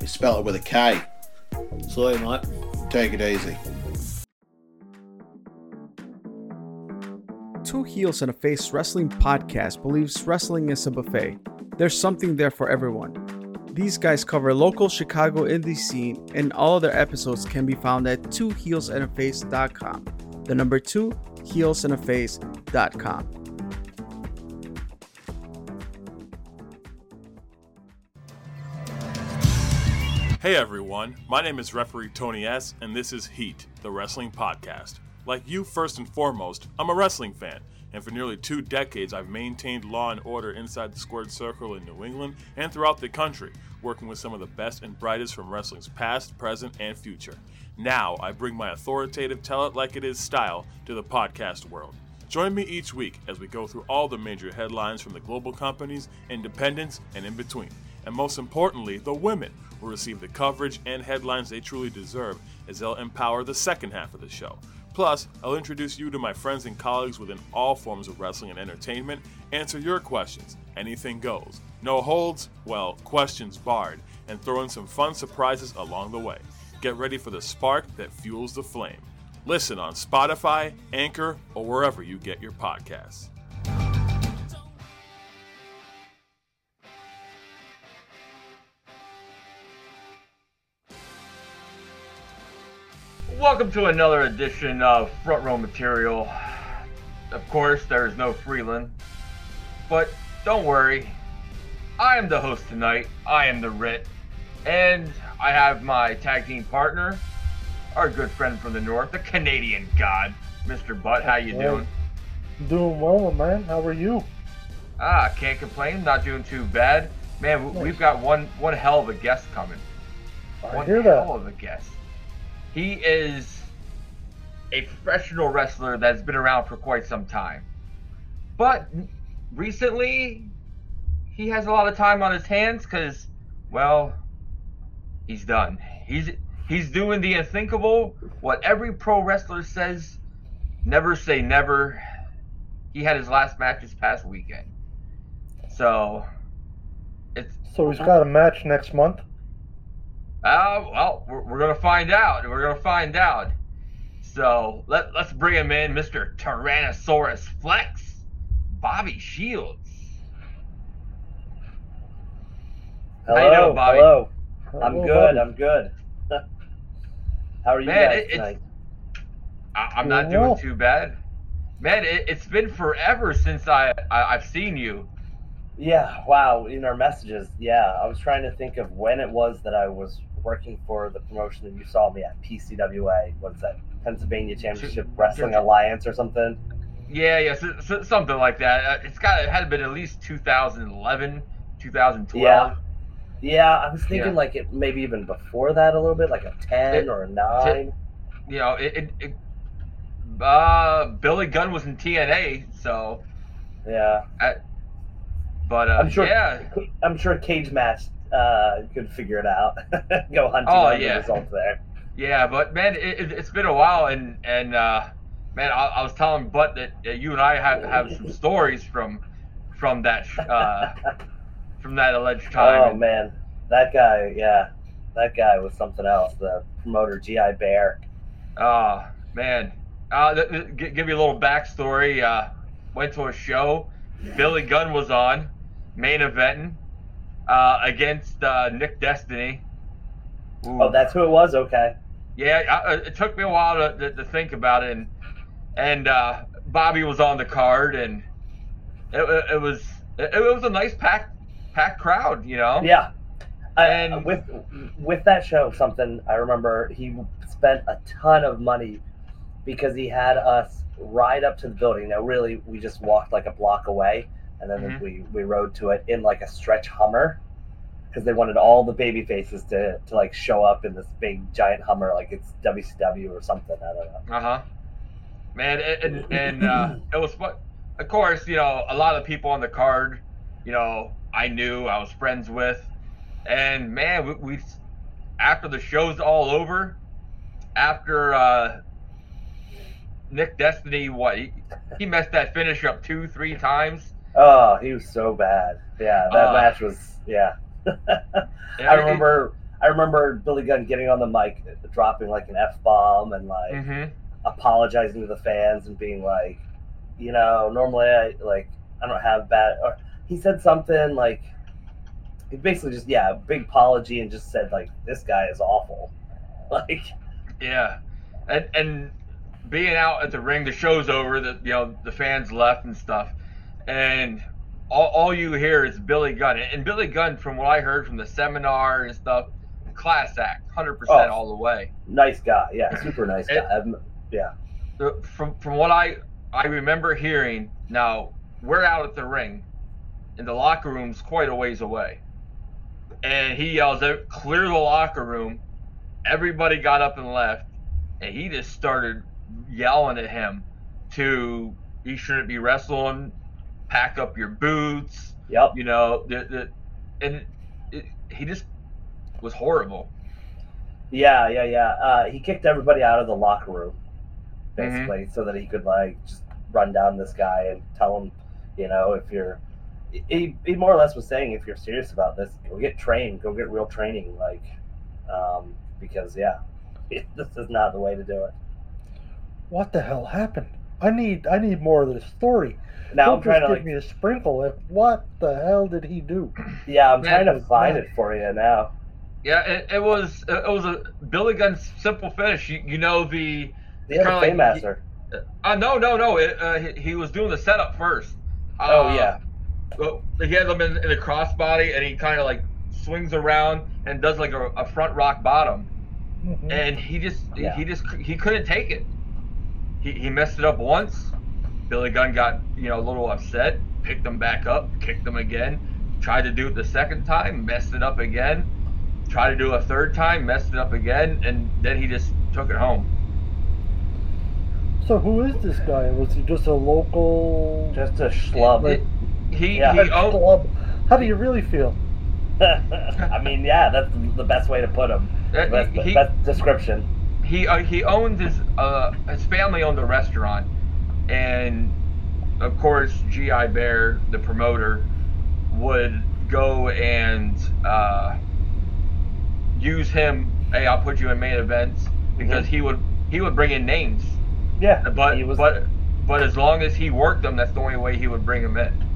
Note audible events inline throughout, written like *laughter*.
We spell it with a K. Sorry, mate. Take it easy. Two Heels and a Face Wrestling podcast believes wrestling is a buffet. There's something there for everyone. These guys cover local Chicago indie scene, and all of their episodes can be found at twoheelsandaface.com. The number two, heelsandaface.com. Hey everyone, my name is referee Tony S, and this is Heat, the wrestling podcast. Like you, first and foremost, I'm a wrestling fan, and for nearly two decades I've maintained law and order inside the squared circle in New England and throughout the country, working with some of the best and brightest from wrestling's past, present, and future. Now I bring my authoritative tell it like it is style to the podcast world. Join me each week as we go through all the major headlines from the global companies, independents, and in between. And most importantly, the women will receive the coverage and headlines they truly deserve as they'll empower the second half of the show. Plus, I'll introduce you to my friends and colleagues within all forms of wrestling and entertainment, answer your questions, anything goes. No holds, well, questions barred, and throw in some fun surprises along the way. Get ready for the spark that fuels the flame. Listen on Spotify, Anchor, or wherever you get your podcasts. Welcome to another edition of Front Row Material. Of course, there is no Freeland, but don't worry. I am the host tonight. I am the Rit, and I have my tag team partner, our good friend from the north, the Canadian God, Mr. Butt. How you doing? Doing well, man. How are you? Ah, can't complain. Not doing too bad. Man, w- we've got one one hell of a guest coming. I One hear hell that. of a guest. he is a professional wrestler that's been around for quite some time. But recently, he has a lot of time on his hands because, well, he's done. He's he's doing the unthinkable. What every pro wrestler says, never say never. He had his last match this past weekend. So, it's So he's got a match next month. uh, well, we're, we're gonna find out. We're gonna find out. So let let's bring him in, Mr. Tyrannosaurus Flex, Bobby Shields. How you Hello, doing, Bobby? hello. I'm Hello, good. Bobby. I'm good. How are you Man, guys it- it's- tonight? I, I'm not doing too bad. Man, it, it's been forever since I, I I've seen you. Yeah, wow. In our messages, yeah, I was trying to think of when it was that I was working for the promotion that you saw me at PCWA. What's that? Pennsylvania Championship Wrestling Alliance or something. Yeah, yeah, so, so, something like that. Uh, it's got it had been at least 2011, 2012. Yeah. Yeah, I was thinking Yeah. like it maybe even before that a little bit, like a ten It- or a nine. You know, it, it, it uh, Billy Gunn was in TNA, so Yeah, but uh, I'm sure. yeah, I'm sure Cage Match uh, could figure it out. *laughs* Go hunting Oh, yeah. the results there. yeah, but man, it, it's been a while, and and uh, man, I, I was telling Butt that, that you and I have have some stories from from that uh, *laughs* from that alleged time. Oh and- man, that guy, yeah, that guy was something else. The promoter, GI Bear. Oh man, uh, th- th- gi- give you a little backstory. Uh, went to a show. Billy Gunn was on, main eventing uh, against uh, Nick Destiny. Ooh. Oh, that's who it was. Okay. Yeah, I, I- it took me a while to, to, to think about it, and and uh, Bobby was on the card, and it, it, it was it, it was a nice packed packed crowd, you know. Yeah. I, And- with with that show, something I remember he spent a ton of money because he had us ride up to the building. Now, really, we just walked like a block away, and then Mhm. we we rode to it in like a stretch Hummer because they wanted all the baby faces to to like show up in this big giant Hummer, like it's WCW or something. I don't know. Uh huh. Man, and and uh, *clears throat* it was fun. Of course, you know a lot of people on the card. You know, I knew I was friends with, and man, we, we after the show's all over, after uh, Nick Destiny, what he, he messed that finish up two, three times. Oh, he was so bad. Yeah, that Uh, match was yeah. *laughs* I remember I remember Billy Gunn getting on the mic, dropping like an f bomb and like hmm apologizing to the fans and being like, you know, normally I like I don't have bad. Or he said something like he basically just yeah, big apology and just said like this guy is awful. *laughs* Like Yeah, and and being out at the ring, the show's over. The you know the fans left and stuff, and all, all you hear is Billy Gunn. And Billy Gunn, from what I heard from the seminar and stuff, class act, hundred percent Oh. all the way. nice guy, yeah, super nice guy. It- Um, yeah, From from what I I remember hearing, now we're out at the ring, and the locker room's quite a ways away, and he yells out, "Clear the locker room!" Everybody got up and left, and he just started yelling at him to you shouldn't be wrestling, pack up your boots, yep. you know, the, the, and it, he just was horrible. Yeah, yeah, yeah. Uh, he kicked everybody out of the locker room, Mm-hmm. basically, so that he could like just run down this guy and tell him, you know, if you're. He, he more or less was saying, if you're serious about this, go get trained, go get real training, like, um, because yeah, *laughs* this is not the way to do it. What the hell happened? I need I need more of this story. Now Don't I'm trying just to give like, me a sprinkle. If what the hell did he do? *clears throat* yeah, I'm Man, trying to find man. it for you now. Yeah, it, it was it was a Billy Gunn's simple finish. You, you know the The other kinda like- Fameasser. uh, no no no it, uh, he, he was doing the setup first. oh Uh, yeah, well, he has him in, in the crossbody and he kind of like swings around and does like a, a front rock bottom Mhm. and he just Yeah. he just he couldn't take it. He, he messed it up once. Billy Gunn got you know a little upset, picked him back up, kicked him again, tried to do it the second time, messed it up again, tried to do a third time, messed it up again, and then he just took it home. So who is this guy? Was he just a local? Just a schlub. Like, He Yeah. he owned schlub. How do you really feel? *laughs* I mean, yeah, that's the best way to put him. Uh, Best, he- best description. he uh, he owned his uh his family owned a restaurant, and of course GI Bear, the promoter, would go and uh, use him. Hey, I'll put you in main events because he would he would bring in names. Yeah, But he was. but but as long as he worked them, that's the only way he would bring them in.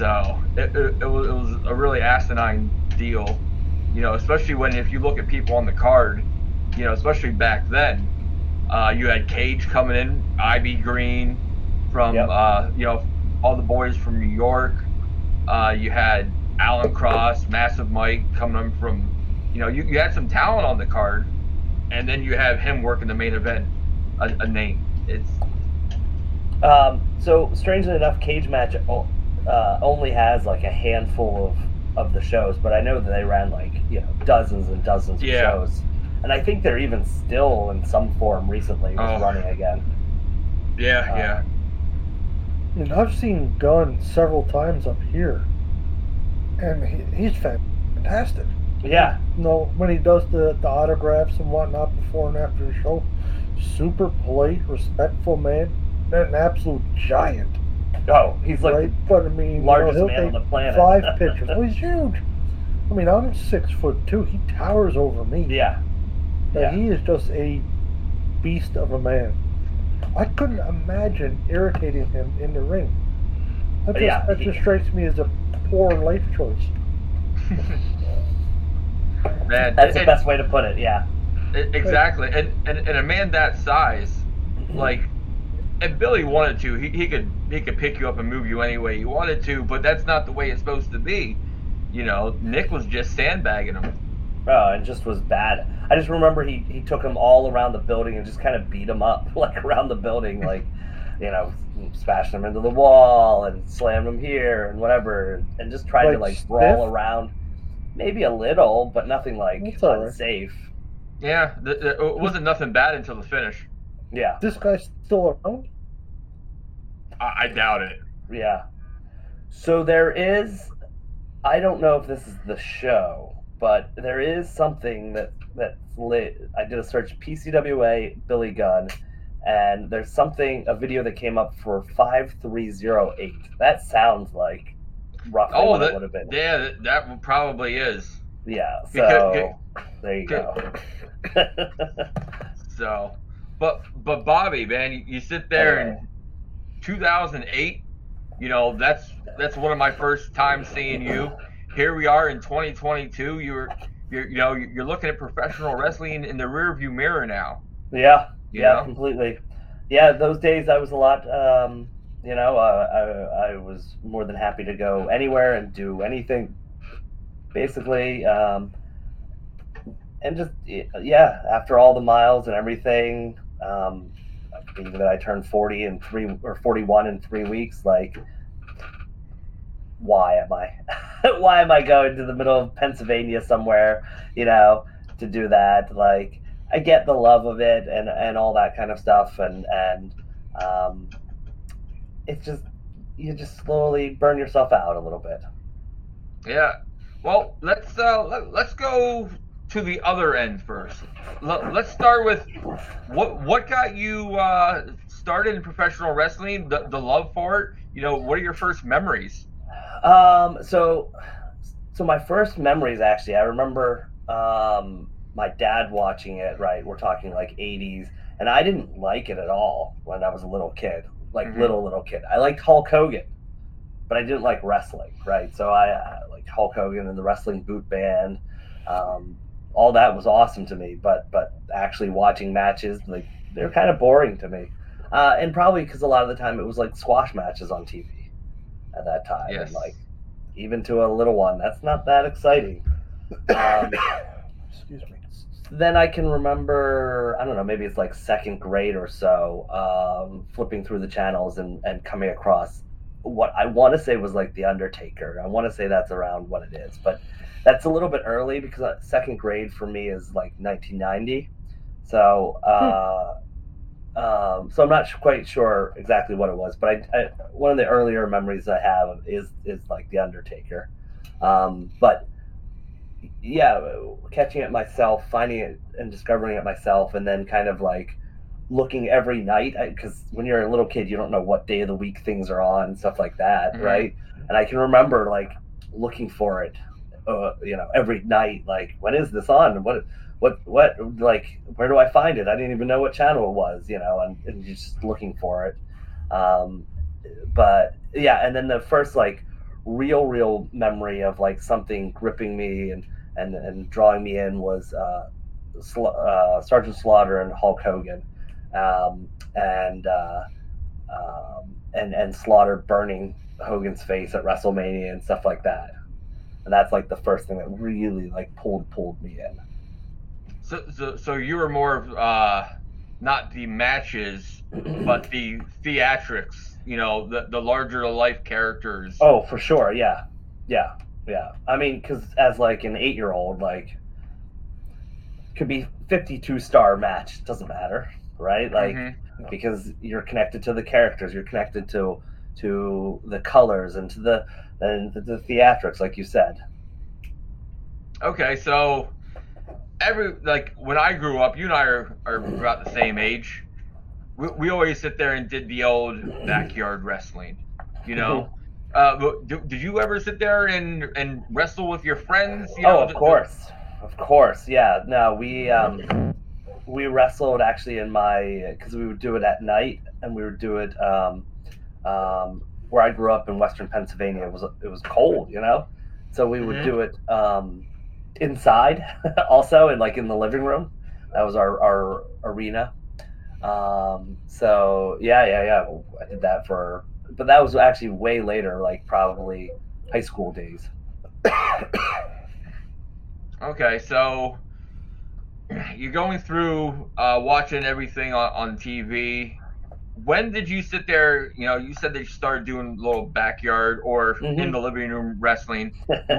So it, it, it, was, it was a really asinine deal, you know, especially when if you look at people on the card, you know, especially back then, uh, you had Cage coming in, Ivy Green from Yep. uh, you know all the boys from New York. Uh, you had Alan Cross, Massive Mike coming in from, you know, you, you had some talent on the card, and then you have him working the main event, a, a name. It's Um, so strangely enough, Cage Match o- uh, only has like a handful of of the shows, but I know that they ran like you know dozens and dozens Yeah. of shows, and I think they're even still in some form recently was Oh. running again. yeah, Uh, yeah. And I've seen Gunn several times up here, and he, he's fantastic. Yeah, You know, when he does the, the autographs and whatnot before and after the show, super polite, respectful man, an absolute giant. Oh, he's like right? But I mean, you largest know, man on the planet. Five *laughs* pictures. Oh, he's huge. I mean, I'm six foot two. He towers over me. yeah, And yeah. he is just a beast of a man. I couldn't imagine irritating him in the ring. That just, Yeah, that he- just strikes me as a poor life choice. *laughs* Man, that's the best way to put it. Yeah, e- exactly. And, and and a man that size, mm-hmm. like, if Billy wanted to, he, he could he could pick you up and move you any way he wanted to. But that's not the way it's supposed to be. You know, Nick was just sandbagging him. oh, and just was bad. I just remember he he took him all around the building and just kind of beat him up *laughs* like around the building, like you know, smashing him into the wall and slammed him here and whatever, and just tried to Like like brawl around. Maybe a little, but nothing like That's all right. unsafe. Yeah, the, the, it wasn't nothing bad until the finish. Yeah, This guy's still around? I, I doubt it. yeah. So there is, I don't know if this is the show, but there is something that that lit. I did a search PCWA Billy Gunn, and there's something a video that came up for five three zero eight. That sounds like roughly Oh, what it that, would have been. yeah, that, that probably is. Yeah. Because- So there you go. *laughs* *laughs* So, but but Bobby, man, you, you sit there in 2008. You know that's that's one of my first times seeing you. Here we are in 2022. You're you're you know you're looking at professional wrestling in the rearview mirror now. Yeah, yeah, know? completely. Yeah, those days I was a lot. Um, you know, uh, I I was more than happy to go anywhere and do anything, basically. Um, and just yeah, after all the miles and everything, um, being that I turned forty in three or forty-one in three weeks, like, why am I? *laughs* why am I going to the middle of Pennsylvania somewhere? You know, to do that, like. I get the love of it and and all that kind of stuff and and um, it's just you just slowly burn yourself out a little bit. Yeah. Well, let's uh, let, let's go to the other end first. Let, let's start with what what got you uh, started in professional wrestling. The the love for it. You know, what are your first memories? Um, so so my first memories actually, I remember um, my dad watching it. Right, we're talking like '80s, and I didn't like it at all when I was a little kid, like Mhm. little little kid. I liked Hulk Hogan, but I didn't like wrestling. Right, so I uh, like Hulk Hogan and the Wrestling Boot Band. Um, all that was awesome to me, but but actually watching matches, like they're kind of boring to me, uh, and probably because a lot of the time it was like squash matches on TV at that time, Yes. and like even to a little one, that's not that exciting. Um, *coughs* Excuse me. then I can remember, I don't know, maybe it's like second grade or so, um, flipping through the channels and, and coming across what I want to say was like The Undertaker. I want to say that's around what it is, but that's a little bit early because uh, second grade for me is like 1990. So, uh, um, so I'm not quite sure exactly what it was, but I, I, one of the earlier memories I have is is like The Undertaker. Um, but yeah, catching it myself, finding it and discovering it myself, and then kind of like looking every night because when you're a little kid, you don't know what day of the week things are on and stuff like that, Mhm. right? And I can remember like looking for it, uh, you know, every night. Like, when is this on? What, what, what? Like, where do I find it? I didn't even know what channel it was, you know, and, and just looking for it. Um, but yeah, and then the first like real, real memory of like something gripping me and and and drawing me in was uh, uh, Sergeant Slaughter and Hulk Hogan, um, and uh, um, and and Slaughter burning Hogan's face at WrestleMania and stuff like that. And that's like the first thing that really like pulled pulled me in. So, so, so you were more of uh, not the matches, *clears throat* but the theatrics. You know, the the larger life characters. Oh, for sure. Yeah. Yeah. Yeah. I mean, because as like an eight year old, like, could be 52 star match. Doesn't matter. Right. Like, Mhm. because you're connected to the characters, you're connected to to the colors and to the and the, the theatrics, like you said. Okay, so every like when I grew up, you and I are, are about the same age. We, we always sit there and did the old backyard wrestling, you know. Uh, but do, did you ever sit there and and wrestle with your friends? You know, oh, of th- course, of course. Yeah. No, we um, we wrestled actually in my because we would do it at night and we would do it um, um, where I grew up in Western Pennsylvania. It was it was cold, you know, so we would Mhm. do it um, inside *laughs* also and like in the living room. That was our our arena. Um, so yeah, yeah, yeah. I did that for, but that was actually way later, like probably high school days. *coughs* Okay, so you're going through uh, watching everything on, on TV. When did you sit there? You know, you said that you started doing little backyard or in Mhm. the living room wrestling.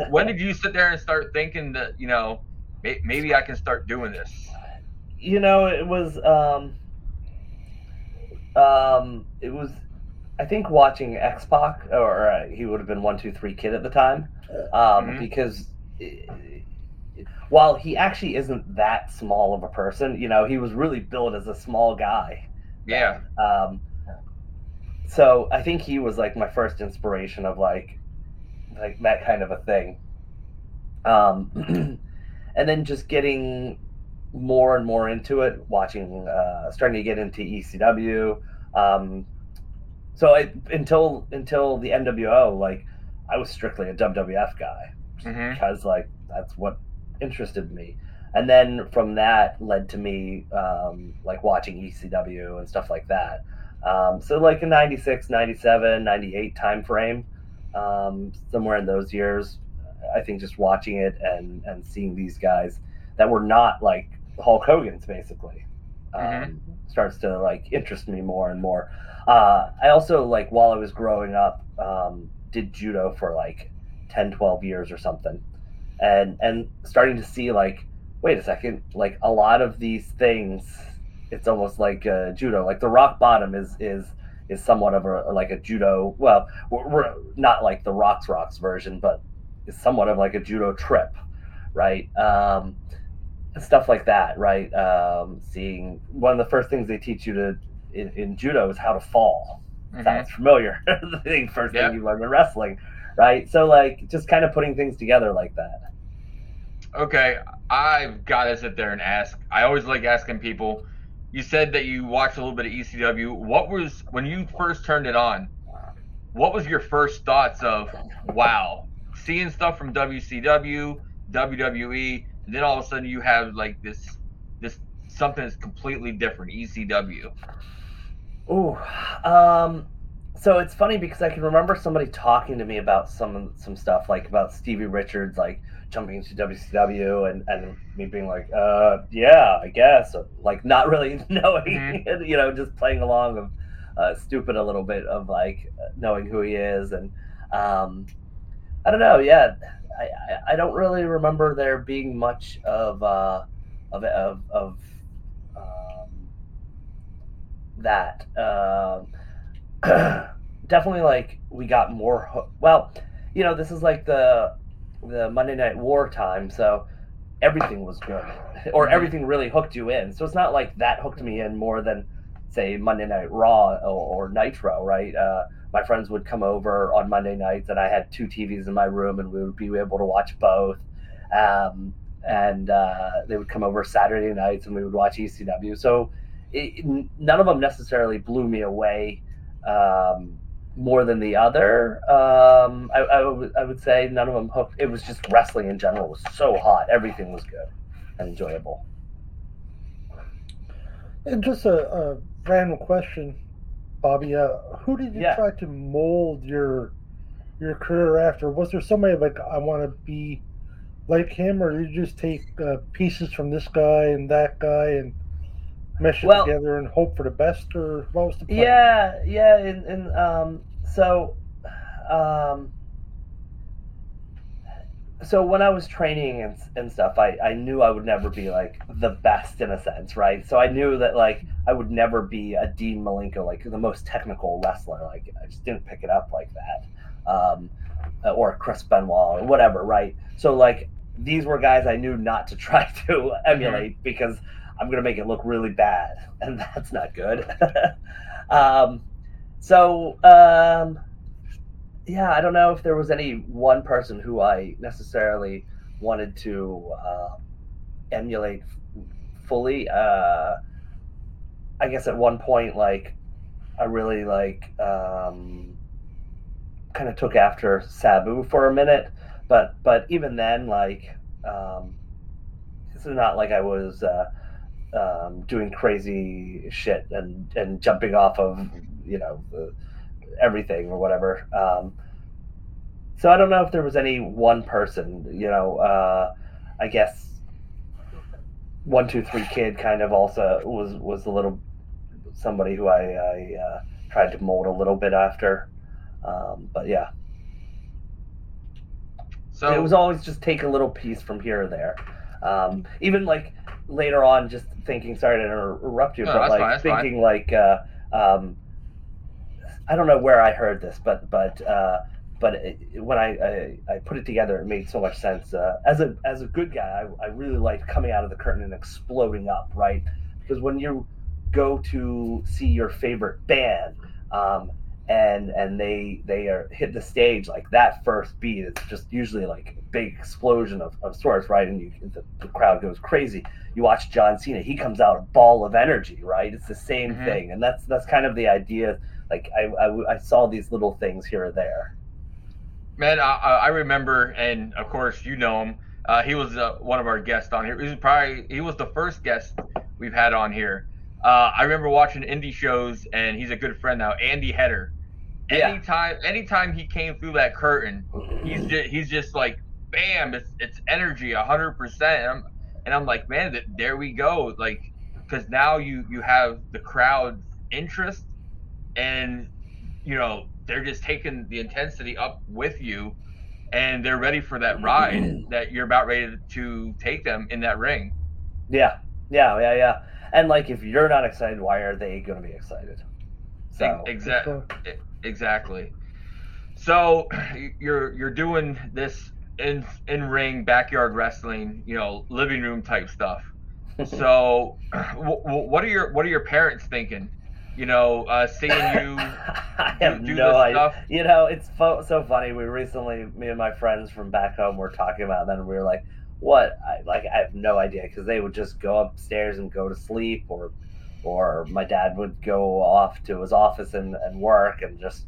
when did you sit there and start thinking that you know maybe I can start doing this? you know it was um um it was i think watching x-pac or uh, he would have been one two three kid at the time um Mhm. because uh, while he actually isn't that small of a person you know he was really built as a small guy Yeah. um so i think he was like my first inspiration of like like that kind of a thing um *clears throat* and then just getting more and more into it watching uh starting to get into ecw um so I, until until the nwo like i was strictly a wwf guy Mhm. because like that's what interested me. And then from that led to me um, like watching ecw and stuff like that. Um, so like a 96 97 98 time frame um, somewhere in those years i think just watching it and and seeing these guys that were not like hulk hogan's basically um, Mhm. starts to like interest me more and more. Uh, i also like while i was growing up um, did judo for like 10 12 years or something and and starting to see like wait a second like a lot of these things it's almost like uh, judo. Like the rock bottom is is is somewhat of a like a judo well we're, we're not like the rocks rocks version but it's somewhat of like a judo trip right? Um stuff like that right? Um seeing one of the first things they teach you to in, in judo is how to fall. Mhm. sounds familiar. *laughs* The thing- first Yeah. thing you learn in wrestling right? So like just kind of putting things together like that Okay, I've got to sit there and ask. I always like asking people. You said that you watched a little bit of ECW. What was when you first turned it on? What was your first thoughts of wow, seeing stuff from WCW, WWE, and then all of a sudden you have like this this something that's completely different, ECW. Oh, um, so it's funny because I can remember somebody talking to me about some some stuff like about Stevie Richards like jumping into WCW and and me being like, uh, yeah, I guess, or, like not really *laughs* knowing, *laughs* you know, just playing along of uh, stupid a little bit of like knowing who he is and um, I don't know. Yeah, I, I, I don't really remember there being much of uh, of of, of um, that. Um, *clears throat* definitely, like we got more. Ho- well, you know, this is like the the Monday Night War time, so everything was good, *laughs* or everything really hooked you in. So it's not like that hooked me in more than say Monday Night Raw or, or Nitro, right? Uh, my friends would come over on Monday nights, and I had two TVs in my room, and we would be able to watch both. Um, and uh, they would come over Saturday nights, and we would watch ECW. So it, none of them necessarily blew me away um, more than the other. Um, I, I, would, would say none of them hooked. It was just wrestling in general was so hot. Everything was good and enjoyable. And just a, a random question, Bobby. Uh, who did you Yeah. try to mold your your career after? Was there somebody like I want to be like him, or did you just take uh, pieces from this guy and that guy and mesh it Well- together and hope for the best, or what was the plan? Yeah, yeah, and, and um, so, um, so when I was training and, and stuff, I, I knew I would never be like the best in a sense, right? So I knew that like I would never be a Dean Malenko, like the most technical wrestler. Like I just didn't pick it up like that, um, or Chris Benoit or whatever, right? So like these were guys I knew not to try *laughs* to emulate because I'm gonna make it look really bad, *laughs* and that's not good. *laughs* um, so um, yeah, I don't know if there was any one person who I necessarily wanted to uh, emulate fully. Uh, I guess at one point, like I really like um, kind of took after Sabu for a minute, but but even then, like um, it's not like I was. Uh, um, doing crazy shit and and jumping off of you know everything or whatever. Um, so I don't know if there was any one person. You know, uh, I guess one two three kid kind of also was was a little somebody who I, I uh, tried to mold a little bit after. Um, but yeah, So it was always just take a little piece from here or there. Um, even like later on, just thinking. Sorry to interrupt you, No, but like fine, that's fine. thinking like uh, um, I don't know where I heard this, but but uh, but it, when I, I I put it together, it made so much sense. Uh, as a as a good guy, I, I really liked coming out of the curtain and exploding up, right? Because when you go to see your favorite band, um, and and they they are hit the stage like that first beat it's just usually like big explosion of, of sorts right and you the, the crowd goes crazy you watch john cena he comes out a ball of energy right it's the same Mhm. thing and that's that's kind of the idea like I, I i saw these little things here or there Man, I, I I remember, and of course you know him. Uh, he was uh, one of our guests on here. He was probably he was the first guest we've had on here. Uh, I remember watching indie shows, and he's a good friend now. Andy Header. Yeah. Anytime, anytime he came through that curtain, he's just, he's just like, bam! It's it's energy, hundred percent. And I'm and I'm like, man, th- there we go. Like, because now you you have the crowd's interest, and you know they're just taking the intensity up with you and they're ready for that mm-hmm. ride that you're about ready to take them in that ring. Yeah. Yeah. Yeah. Yeah. And like if you're not excited why are they going to be excited? So exactly exactly. So *clears throat* you're you're doing this in in ring backyard wrestling you know living room type stuff *laughs* so *clears throat* wh- wh- what are your what are your parents thinking you know uh seeing *laughs* you I have do no this idea. stuff? You know, it's fo- so funny. We recently, me and my friends from back home were talking about that, and we were like, "What? I, like, I have no idea." Because they would just go upstairs and go to sleep, or, or my dad would go off to his office and, and work, and just,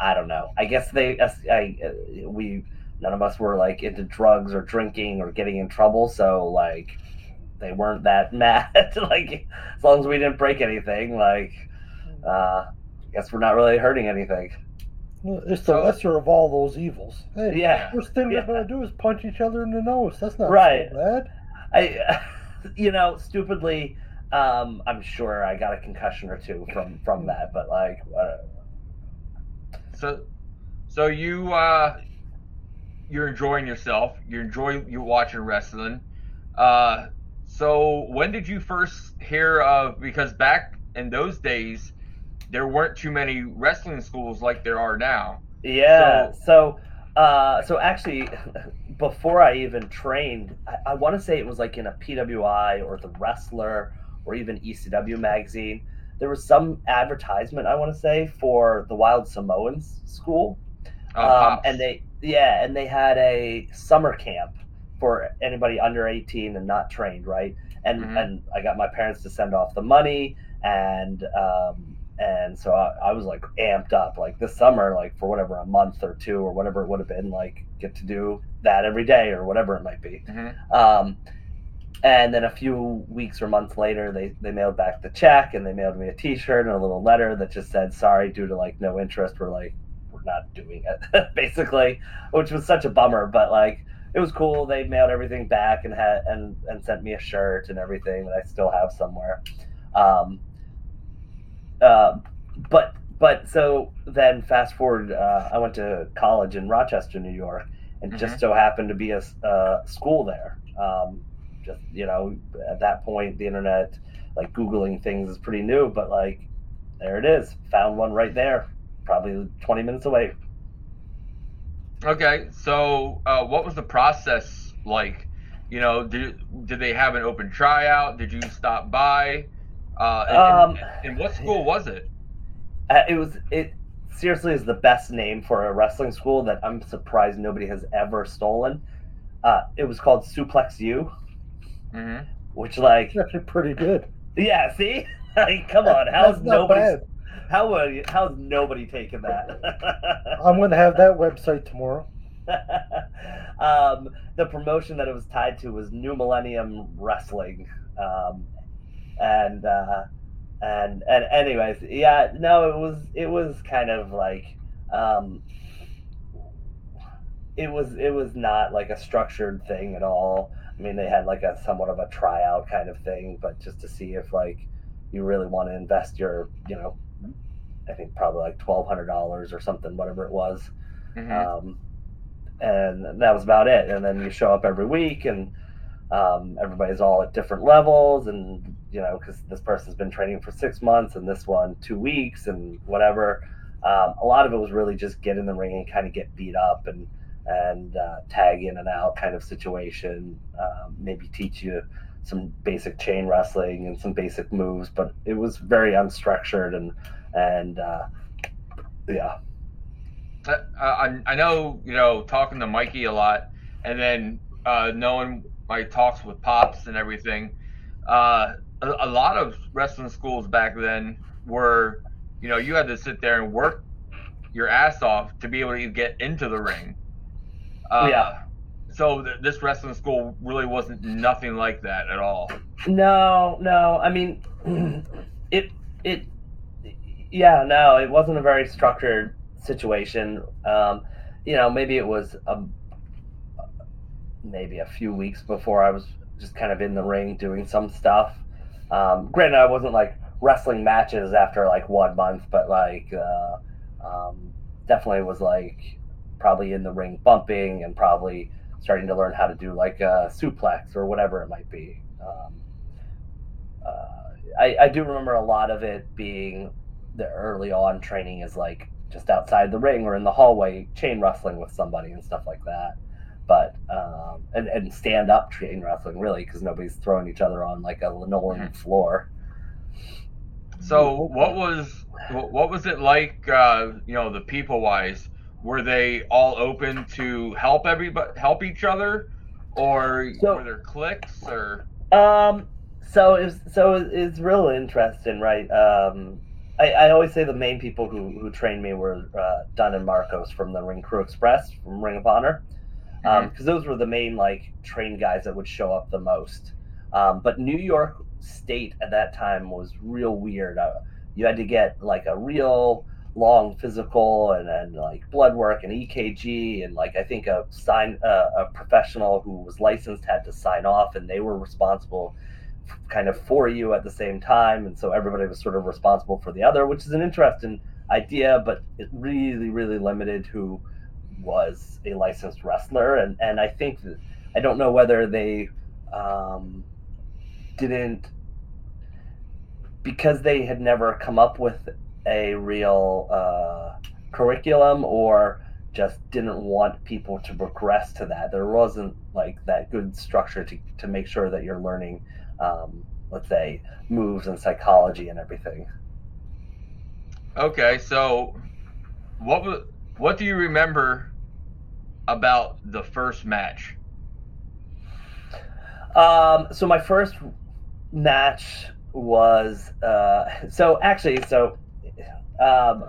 I don't know. I guess they, us- I, uh, we, none of us were like into drugs or drinking or getting in trouble, so like, they weren't that *laughs* mad. like, as long as we didn't break anything, like, uh, I guess we're not really hurting anything. Well, It's the lesser of all those evils. Hey, Yeah. First thing Yeah. they're gonna do is punch each other in the nose. That's not Right. so bad. I, *laughs* you know, stupidly, Um, I'm sure I got a concussion or two from from that, but like, whatever. So, so you uh, you're enjoying yourself. You enjoy you watching wrestling. Uh, so when did you first hear of? Because back in those days, there weren't too many wrestling schools like there are now. Yeah. So, uh, so actually, *laughs* before I even trained, I, I want to say it was like in a PWI or the Wrestler or even ECW magazine. There was some advertisement I want to say for the Wild Samoans school, Oh, um, and they yeah, and they had a summer camp for anybody under 18 and not trained, right? And Mhm. and I got my parents to send off the money, and um, and so I, I was like amped up, like this summer, like for whatever a month or two or whatever it would have been, like get to do that every day or whatever it might be. Mhm. Um, and then a few weeks or months later, they, they mailed back the check and they mailed me a T-shirt and a little letter that just said, "Sorry, due to like no interest, we're like we're not doing it," *laughs* basically, which was such a bummer. But like it was cool. They mailed everything back and had and and sent me a shirt and everything that I still have somewhere. Um, uh, but but so then fast forward, uh, I went to college in Rochester, New York, and just Mhm. so happened to be a, uh, school there. Um, just you know, at that point, the internet, like googling things, is pretty new. But like, there it is. Found one right there, probably 20 minutes away. Okay, so uh, what was the process like? You know, did did they have an open tryout? Did you stop by? Uh, and, Um, and, and what school was it? *laughs* Uh, it was it seriously is the best name for a wrestling school that I'm surprised nobody has ever stolen. Uh, it was called Suplex U, hmm which like Actually, pretty good. yeah, see, *laughs* like come on, how's nobody bad. how would you, how's nobody taking that? *laughs* I'm going to have that website tomorrow. *laughs* um, the promotion that it was tied to was New Millennium Wrestling, um, and uh, and and anyways, yeah, no, it was it was kind of like um, it was it was not like a structured thing at all. I mean, they had like a somewhat of a tryout kind of thing, but just to see if like you really want to invest your, you know, I think probably like twelve hundred dollars or something, whatever it was hmm um, and that was about it. And then you show up every week, and um, everybody's all at different levels, and you know, because this person's been training for six months, and this one two weeks, and whatever. Um, a lot of it was really just get in the ring and kind of get beat up and and uh, tag in and out kind of situation. Um, maybe teach you some basic chain wrestling and some basic moves, but it was very unstructured and and uh, yeah. Uh, I, I know, you know, talking to Mikey a lot, and then uh, knowing my talks with Pops and everything. Uh, a, a lot of wrestling schools back then were, you know, you had to sit there and work your ass off to be able to get into the ring. Uh, Yeah. So th- this wrestling school really wasn't nothing like that at all. No, no. I mean, *clears throat* it it yeah, no, it wasn't a very structured situation. Um, you know, maybe it was a, maybe a few weeks before I was just kind of in the ring doing some stuff. Um, granted, I wasn't like wrestling matches after like one month, but like uh, um, definitely was like probably in the ring bumping and probably starting to learn how to do like a suplex or whatever it might be. Um, uh, I, I do remember a lot of it being the early on training is like just outside the ring or in the hallway chain wrestling with somebody and stuff like that. But um, and and stand up chain wrestling really because nobody's throwing each other on like a linoleum floor. So what was what was it like? Uh, you know, the people wise, were they all open to help everybody, help each other, or So- were there cliques or? Um, so it's so it's real interesting, right? Um, I, I always say the main people who who trained me were uh, Dunn and Marcos from the Ring Crew Express from Ring of Honor, Um because those were the main like trained guys that would show up the most. Um, but New York State at that time was real weird. Uh, you had to get like a real long physical and then like blood work and EKG and like I think a sign uh, a professional who was licensed had to sign off and they were responsible kind of for you at the same time, and so everybody was sort of responsible for the other, which is an interesting idea, but it really, really limited who was a licensed wrestler, and and I think that I don't know whether they um, didn't because they had never come up with a real uh, curriculum or just didn't want people to progress to that. There wasn't like that good structure to, to make sure that you're learning, um, let's say, moves and psychology and everything. Okay, so what what do you remember about the first match? Um, so my first match was uh, so actually so um,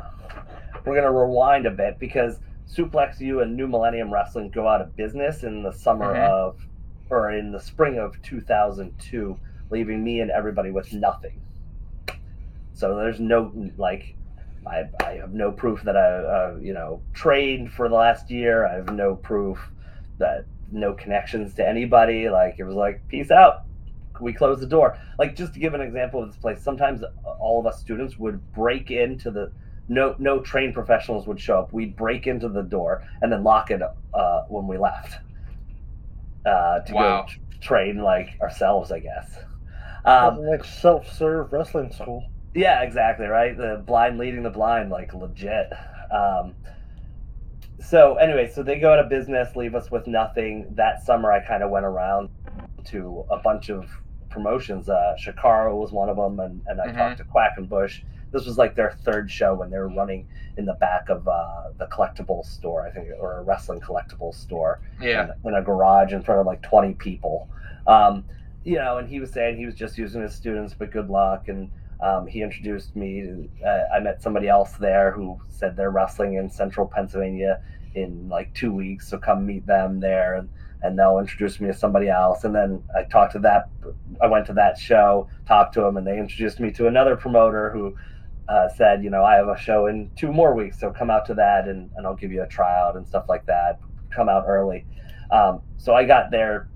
we're gonna rewind a bit because Suplex U and New Millennium Wrestling go out of business in the summer Mhm. of or in the spring of 2002, leaving me and everybody with nothing. So there's no like I, I have no proof that I uh, you know trained for the last year. I have no proof that no connections to anybody. Like it was like peace out. We close the door. Like just to give an example of this place, sometimes all of us students would break into the no no trained professionals would show up. We'd break into the door and then lock it uh, when we left uh, to Wow. go t- train like ourselves, I guess. Um, like self-serve wrestling school. yeah, exactly right. The blind leading the blind, like legit. Um, so anyway, so they go out of business, leave us with nothing. That summer, I kind of went around to a bunch of promotions. Uh, Chikara was one of them, and, and I Mhm. talked to Quackenbush. This was like their third show when they were running in the back of uh, the collectibles store, I think, or a wrestling collectibles store Yeah. in, in a garage in front of like 20 people. Um, you know, and he was saying he was just using his students, but good luck. And um, he introduced me. To, uh, I met somebody else there who said they're wrestling in central Pennsylvania in like two weeks. So come meet them there. And, and they'll introduce me to somebody else. And then I talked to that, I went to that show, talked to him, and they introduced me to another promoter who uh, said, you know, I have a show in two more weeks, so come out to that and, and I'll give you a tryout and stuff like that. Come out early. Um, so I got there.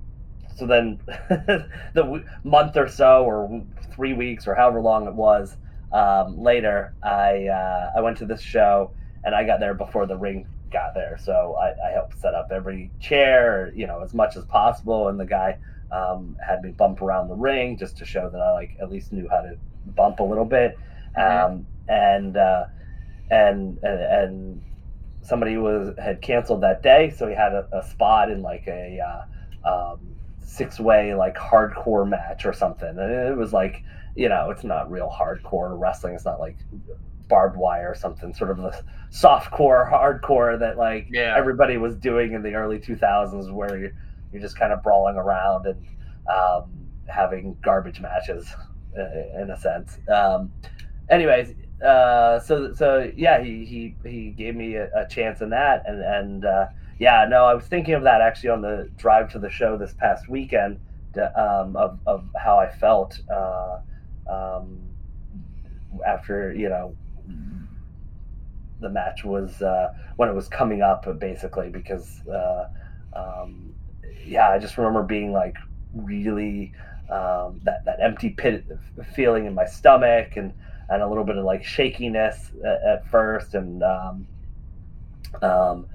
So then *laughs* the w- month or so, or three weeks, or however long it was, um, later, I uh, I went to this show and I got there before the ring got there. So I, I helped set up every chair, you know, as much as possible. And the guy um, had me bump around the ring just to show that I like at least knew how to bump a little bit. Um, and, uh, and and and somebody was had canceled that day, so he had a, a spot in like a uh, um, six way like hardcore match or something. And it was like you know it's not real hardcore wrestling. It's not like barbed wire or something. Sort of the soft core, hardcore that like Yeah. everybody was doing in the early 2000s, where you're you're just kind of brawling around and um, having garbage matches uh, in a sense. Um, anyways, uh, so so yeah, he he he gave me a, a chance in that, and and uh, yeah, no, I was thinking of that actually on the drive to the show this past weekend, um, of of how I felt uh, um, after you know the match was uh, when it was coming up, basically because uh, um, yeah, I just remember being like really um, that that empty pit feeling in my stomach and and a little bit of like shakiness at, at first and um, um,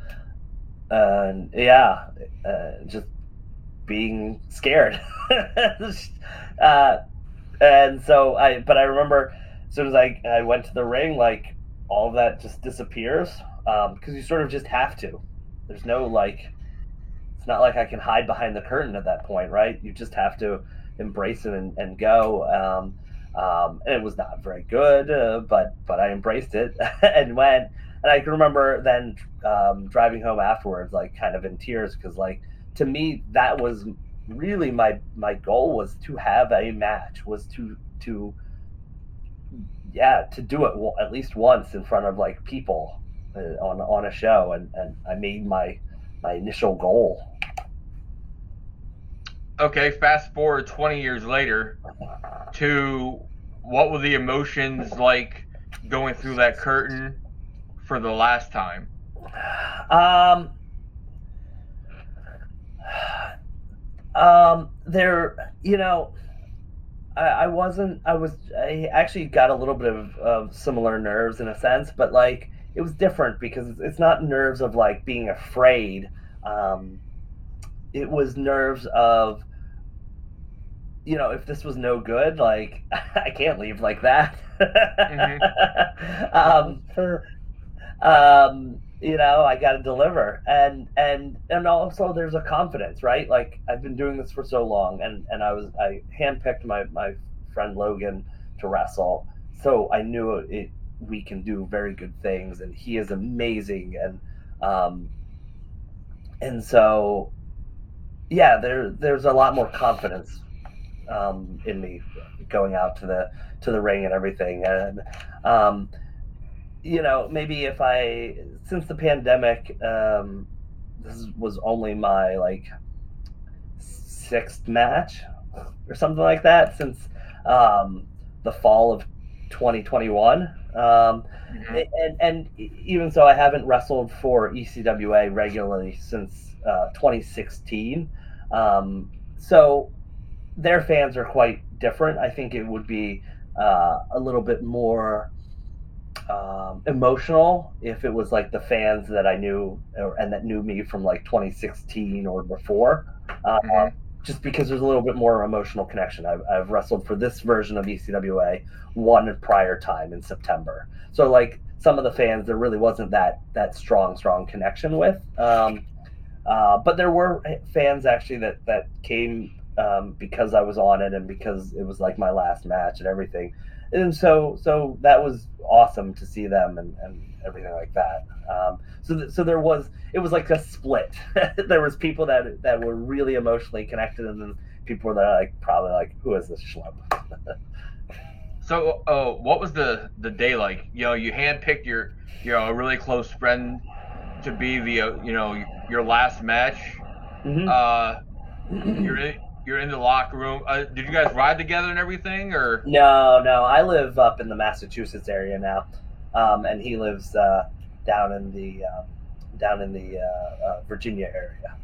and yeah, uh, just being scared. *laughs* uh, and so I, but I remember as soon as I, I went to the ring, like all of that just disappears because you sort of just have to. There's no like, it's not like I can hide behind the curtain at that point, right? You just have to embrace it and, and go. Um, um, and it was not very good, uh, but but I embraced it *laughs* and went. And I can remember then um, driving home afterwards, like kind of in tears, because like to me that was really my my goal was to have a match, was to to yeah to do it w- at least once in front of like people uh, on on a show, and and I made my my initial goal. Okay, fast forward 20 years later to what were the emotions like going through that curtain for the last time? Um, *sighs* um, there, you know, I, I wasn't. I was. I actually got a little bit of, of similar nerves in a sense, but like it was different because it's, it's not nerves of like being afraid. Um, it was nerves of you know, if this was no good, like *laughs* I can't leave like that. mm-hmm. *laughs* um, sure. um, you know, I got to deliver, and and and also there's a confidence, right? Like I've been doing this for so long, and and I was I handpicked my my friend Logan to wrestle, so I knew it. We can do very good things, and he is amazing, and um, and so yeah, there there's a lot more confidence um, in me going out to the to the ring and everything, and um, you know maybe if I since the pandemic, um, this was only my like sixth match or something like that since um, the fall of 2021. Um, mm-hmm. and, and even so, I haven't wrestled for ECWA regularly since uh, 2016. Um, so their fans are quite different. I think it would be uh, a little bit more um, emotional if it was like the fans that I knew or, and that knew me from like 2016 or before. Uh, mm-hmm. Just because there's a little bit more emotional connection. I've, I've wrestled for this version of ECWA one prior time in September. So like some of the fans, there really wasn't that that strong, strong connection with. Um, uh, but there were fans actually that that came um, because I was on it and because it was like my last match and everything. And so, so that was awesome to see them and, and everything like that. Um, so, th- so there was, it was like a split. *laughs* there was people that that were really emotionally connected, and then people that are like probably like, who is this schlub? *laughs* so, uh, what was the the day like? You know, you handpicked your you know a really close friend to be the uh, you know your last match. Mm-hmm. Uh, you're you're in the locker room. Uh, did you guys ride together and everything, or? No, no. I live up in the Massachusetts area now, um, and he lives uh, down in the um, down in the uh, uh, Virginia area.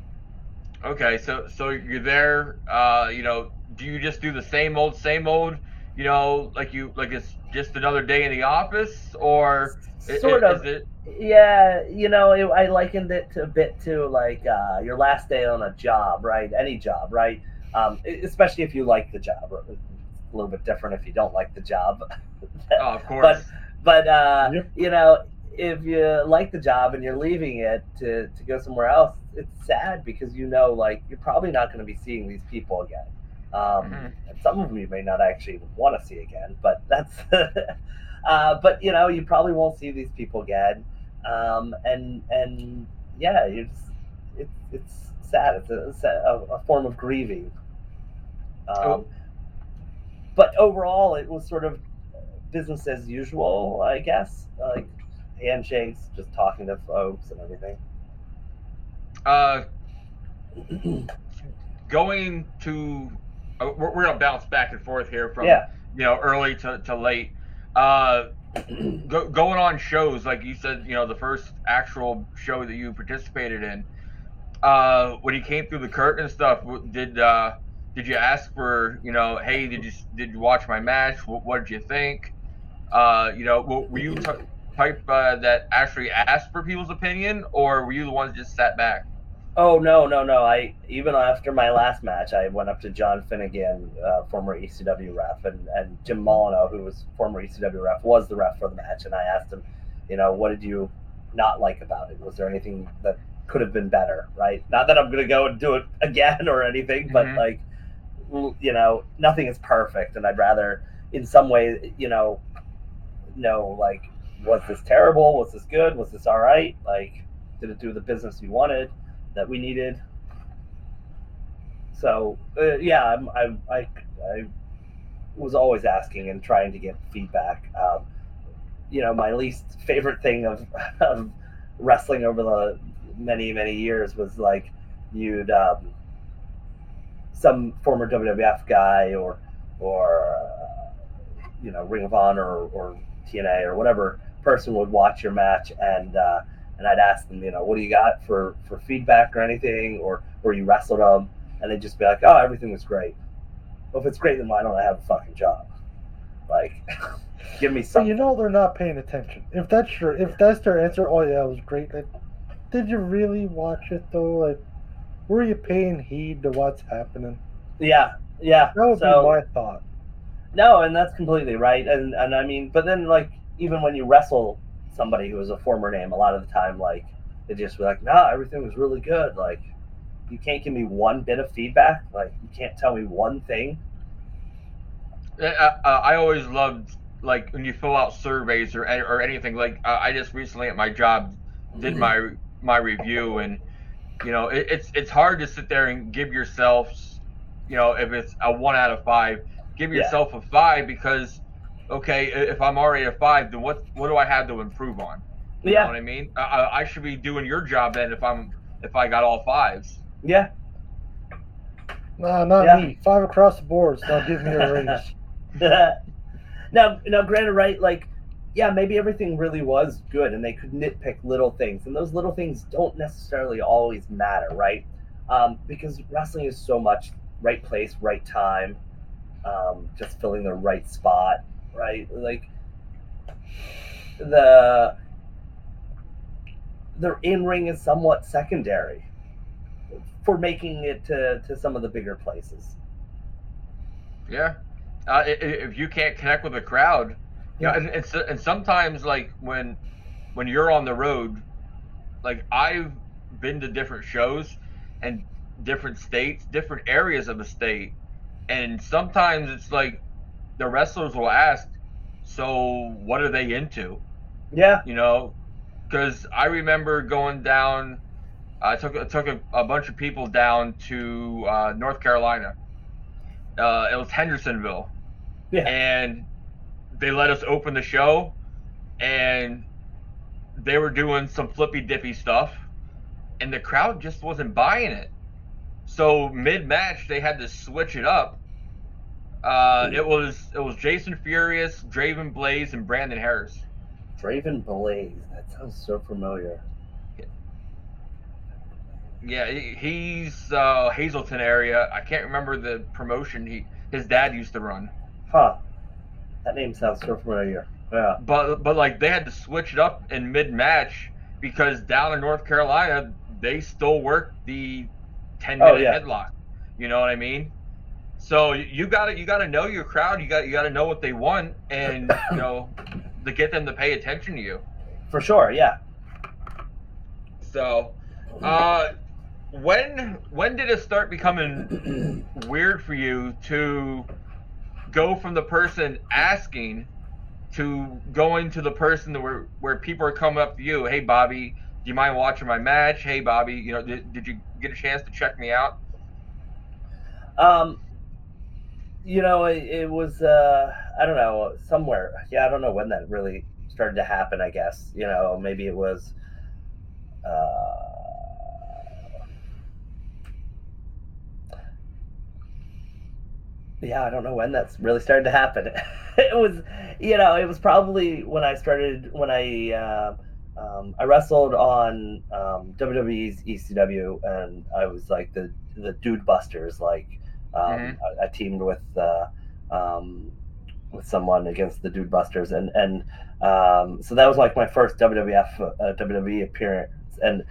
Okay, so so you're there. Uh, you know, do you just do the same old, same old? You know, like you like it's just another day in the office, or sort it, of. It... Yeah, you know, it, I likened it to a bit to like uh, your last day on a job, right? Any job, right? Um, especially if you like the job. A little bit different if you don't like the job. *laughs* oh, of course. But but uh, yep. you know, if you like the job and you're leaving it to, to go somewhere else, it's sad because you know, like you're probably not going to be seeing these people again. Um, mm-hmm. And some of them you may not actually want to see again, but that's. *laughs* uh, but you know, you probably won't see these people again. Um, and and yeah, it's it's it's sad. It's a, it's a, a form of grieving um, oh. But overall, it was sort of business as usual, I guess. Like handshakes, just talking to folks and everything. Uh, going to, uh, we're, we're, gonna bounce back and forth here from yeah. you know early to, to late. Uh, *clears throat* go, going on shows like you said, you know, the first actual show that you participated in. Uh, when you came through the curtain and stuff, did uh, did you ask for you know hey did you did you watch my match? What, what did you think? Uh, you know were you t- type uh, that actually asked for people's opinion or were you the ones just sat back? Oh no no no. I even after my last match i went up to john finnegan uh, former ecw ref and, and jim molineaux who was former ecw ref was the ref for the match and i asked him you know what did you not like about it? Was there anything that could have been better right? Not that i'm going to go and do it again or anything but mm-hmm. like you know, nothing is perfect, and I'd rather, in some way, you know, know like, was this terrible? Was this good? Was this all right? Like, did it do the business we wanted, that we needed? So uh, yeah, I'm, I, I, I was always asking and trying to get feedback. Um, you know, my least favorite thing of, *laughs* of wrestling over the many many years was like you'd um, some former WWF guy or or uh, you know Ring of Honor or, or, TNA or whatever person would watch your match and uh, and I'd ask them, you know, what do you got for for feedback or anything, or or you wrestled them, and they'd just be like, oh, everything was great. Well, if it's great, then why don't I have a fucking job? Like, *laughs* give me But you know they're not paying attention. If that's your, if that's their answer, oh yeah, it was great. Like, did you really watch it though? Like, were you paying heed to what's happening? Yeah, yeah. That would so, be my thought. No, and that's completely right. And and I mean, but then like even when you wrestle somebody who is a former name, a lot of the time like they just be like, nah, everything was really good. Like you can't give me one bit of feedback. Like you can't tell me one thing. Uh, I always loved like when you fill out surveys or or anything. Like uh, I just recently at my job did my my review, and you know it, it's it's hard to sit there and give yourself, you know, if it's a one out of five, give Yeah. yourself a five because okay, if I'm already a five, then what what do I have to improve on? You Yeah. know what I mean? I, I I should be doing your job then if I'm if I got all fives. Yeah. Nah, not Yeah. me. Five across the board. So now give me a *laughs* raise. *laughs* now, now, granted, right? Like, yeah, maybe everything really was good, and they could nitpick little things, and those little things don't necessarily always matter, right? Um, because wrestling is so much right place, right time, um, just filling the right spot, right? Like the the in ring is somewhat secondary for making it to, to some of the bigger places. Yeah. Uh, if you can't connect with a crowd, yeah, and, and so- and sometimes like when when you're on the road, like I've been to different shows and different states, different areas of the state, and sometimes it's like the wrestlers will ask, "So what are they into?" Yeah. You know, because I remember going down. I took I took a, a bunch of people down to uh, North Carolina. Uh, it was Hendersonville, Yeah. and they let us open the show, and they were doing some flippy dippy stuff, and the crowd just wasn't buying it. So mid match, they had to switch it up. Uh, it was it was Jason Furious, Draven Blaze, and Brandon Harris. Draven Blaze. That sounds so familiar. Yeah, he- he's uh, Hazleton area. I can't remember the promotion he his dad used to run. Huh. That name sounds so familiar. Yeah. But but like they had to switch it up in mid match because down in North Carolina they still work the ten minute oh, yeah. headlock. You know what I mean? So you- you gotta you gotta know your crowd. You got you gotta know what they want, and *coughs* you know to get them to pay attention to you. For sure, yeah. So, uh, when when did it start becoming weird for you to go from the person asking to going to the person where where people are coming up to you? Hey, Bobby, do you mind watching my match? Hey, Bobby, you know, did, did you get a chance to check me out? Um, you know, it, it was uh, I don't know somewhere. Yeah, I don't know when that really started to happen. I guess you know maybe it was. Uh, yeah, I don't know when that's really started to happen. *laughs* it was, you know, it was probably when I started when I uh, um, I wrestled on um, WWE's ECW, and I was like the the Dude Busters. Like um, Mhm. I, I teamed with uh, um, with someone against the Dude Busters, and and um, so that was like my first WWF uh, WWE appearance, and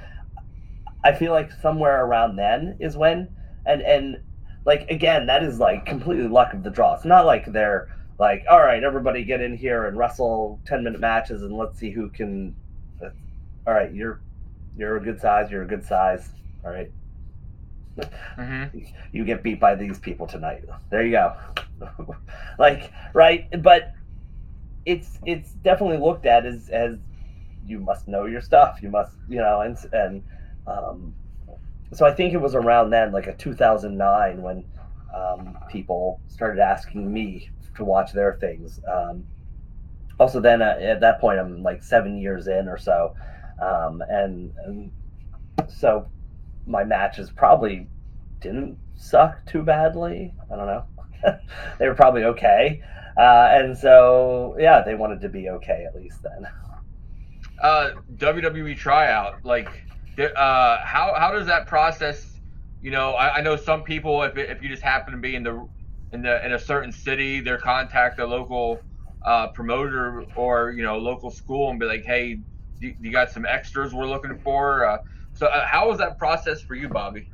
I feel like somewhere around then is when and and like again that is like completely luck of the draw. It's not like they're like all right everybody get in here and wrestle 10 minute matches and let's see who can all right you're you're a good size you're a good size. All right. Mm-hmm. you get beat by these people tonight. There you go. *laughs* Like right? But it's it's definitely looked at as as you must know your stuff. You must you know and and um so i think it was around then like a 2009 when um, people started asking me to watch their things um, also then uh, at that point i'm like seven years in or so um, and, and so my matches probably didn't suck too badly i don't know *laughs* they were probably okay uh, and so yeah they wanted to be okay at least then. Uh, WWE tryout, like, uh, how how does that process? You know, I, I know some people if if you just happen to be in the in the in a certain city, they contact a local uh, promoter or you know local school and be like, hey, you, you got some extras we're looking for. Uh, so uh, how was that process for you, Bobby?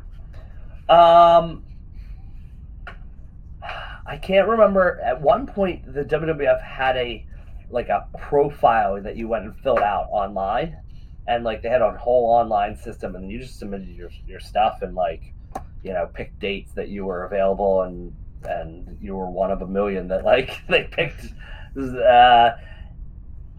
Um, I can't remember. At one point, the WWF had a like a profile that you went and filled out online, and like they had a whole online system, and you just submitted your your stuff and like you know picked dates that you were available, and and you were one of a million that like *laughs* they picked. Uh,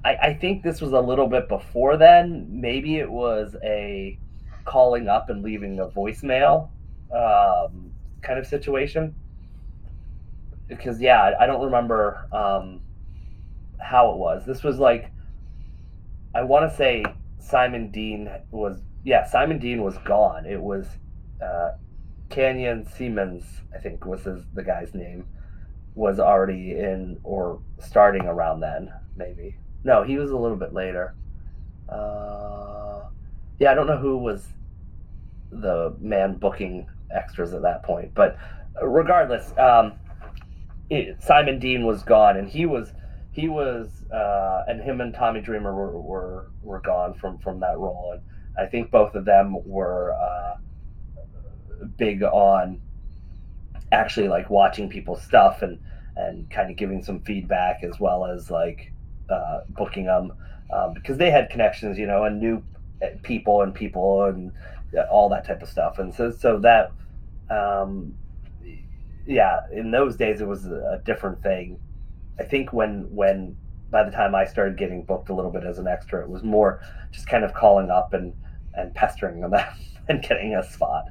I, I think this was a little bit before then. Maybe it was a calling up and leaving a voicemail um, kind of situation. Because yeah, I don't remember um, how it was. This was like, I want to say Simon Dean was yeah Simon Dean was gone. It was uh, Canyon Ceman, I think was his, the guy's name, was already in or starting around then maybe. No, he was a little bit later. Uh, yeah, I don't know who was the man booking extras at that point, but regardless, um, it, Simon Dean was gone, and he was he was uh, and him and Tommy Dreamer were, were were gone from from that role, and I think both of them were uh, big on actually like watching people's stuff and and kind of giving some feedback as well as like uh, booking them um, because they had connections, you know, and knew uh, people and people and all that type of stuff. And so, so that, um, yeah, in those days it was a different thing. I think when when by the time I started getting booked a little bit as an extra, it was more just kind of calling up and and pestering them *laughs* and getting a spot.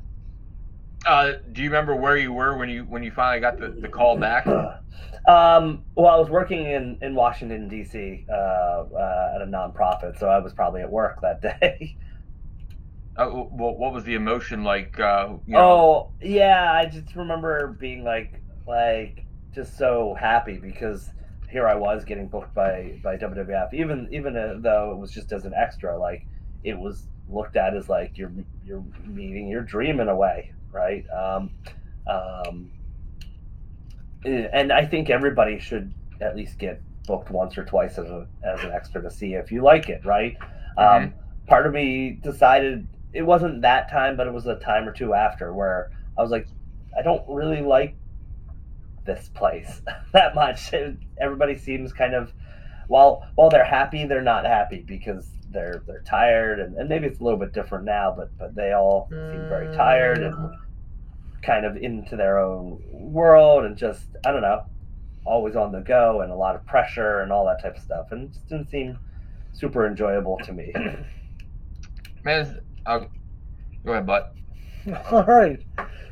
Uh, do you remember where you were when you when you finally got the, the call back? *clears throat* Um, well, I was working in, in Washington D.C. Uh, uh, at a nonprofit, so I was probably at work that *laughs* day. Uh, well, what was the emotion like? Uh, you know? Oh, yeah, I just remember being like, like just so happy because here I was getting booked by by WWF, even even though it was just as an extra. Like it was looked at as like you're you're meeting your dream in a way, right? Um, um, and I think everybody should at least get booked once or twice as a as an extra to see if you like it, right? Mm-hmm. Um, part of me decided it wasn't that time, but it was a time or two after where I was like, I don't really like this place *laughs* that much. everybody seems kind of while while they're happy, they're not happy because they're they're tired and, and maybe it's a little bit different now, but but they all seem very mm. tired and kind of into their own world and just I don't know, always on the go and a lot of pressure and all that type of stuff, and it just didn't seem super enjoyable to me. *coughs* Man, I'll, go ahead, Butt. *laughs* All right.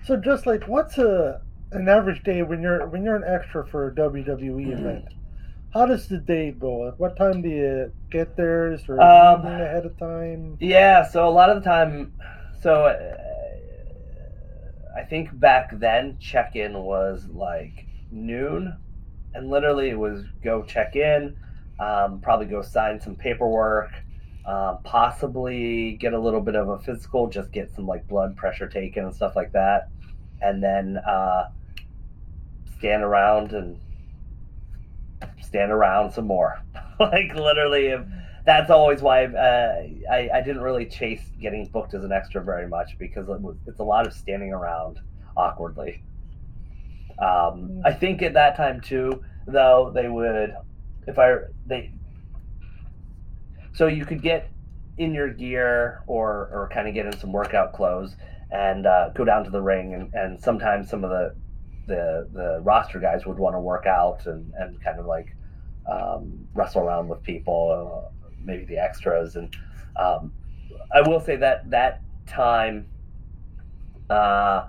So just like, what's a an average day when you're when you're an extra for a WWE event? How does the day go? At what time do you get there? Is there um, ahead of time? Yeah, so a lot of the time, so uh, I think back then check in was like noon, and literally it was go check in, um, probably go sign some paperwork, um, possibly get a little bit of a physical, just get some like blood pressure taken and stuff like that, and then uh, stand around and stand around some more. *laughs* like literally, if that's always why uh, I, I didn't really chase getting booked as an extra very much because it was, it's a lot of standing around awkwardly. Um, I think at that time too, though they would, if I they, so you could get in your gear or or kind of get in some workout clothes and uh, go down to the ring and, and sometimes some of the the the roster guys would want to work out and and kind of like um, wrestle around with people. Uh, maybe the extras. And um, I will say that that time, uh,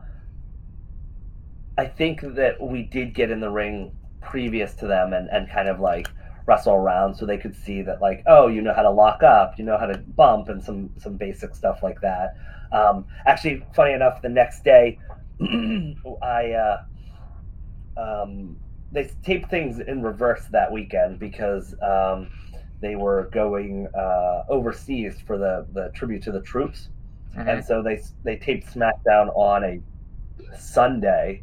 I think that we did get in the ring previous to them and, and kind of like wrestle around so they could see that like oh you know how to lock up you know how to bump and some some basic stuff like that um, actually funny enough the next day *clears throat* i uh, um, they taped things in reverse that weekend because um, they were going uh, overseas for the, the tribute to the troops, mm-hmm. and so they they taped SmackDown on a Sunday,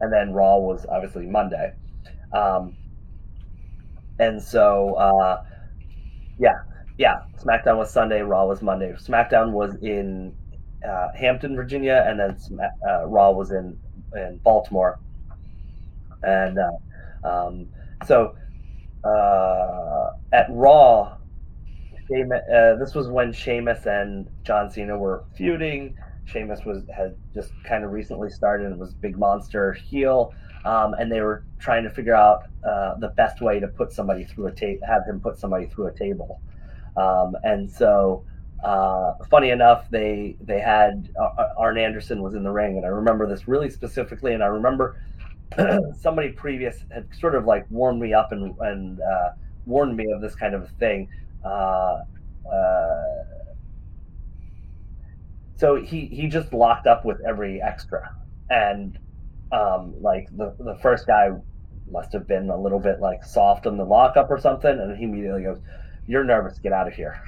and then Raw was obviously Monday. Um, and so, uh, yeah, yeah, SmackDown was Sunday, Raw was Monday. SmackDown was in uh, Hampton, Virginia, and then uh, Raw was in in Baltimore. And uh, um, so uh, at Raw, uh, this was when Sheamus and John Cena were feuding. Sheamus was had just kind of recently started and was big monster heel, um, and they were trying to figure out uh, the best way to put somebody through a table, have him put somebody through a table, um, and so. Uh, funny enough, they they had uh, Arn Anderson was in the ring, and I remember this really specifically. And I remember *clears throat* somebody previous had sort of like warned me up and and uh, warned me of this kind of thing. Uh, uh, so he he just locked up with every extra, and um, like the the first guy must have been a little bit like soft on the lockup or something, and he immediately goes, "You're nervous. Get out of here."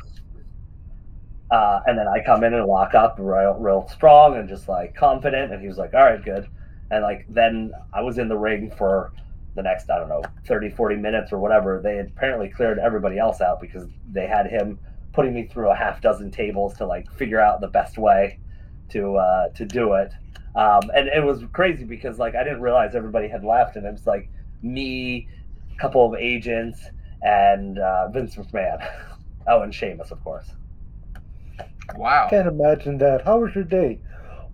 Uh, and then I come in and lock up real, real strong and just like confident. And he was like, all right, good. And like, then I was in the ring for the next, I don't know, 30, 40 minutes or whatever. They had apparently cleared everybody else out because they had him putting me through a half dozen tables to like figure out the best way to, uh, to do it. Um, and it was crazy because like, I didn't realize everybody had left and it was like me, a couple of agents and, uh, Vince McMahon. *laughs* oh, and Sheamus, of course. Wow. Can't imagine that. How was your day?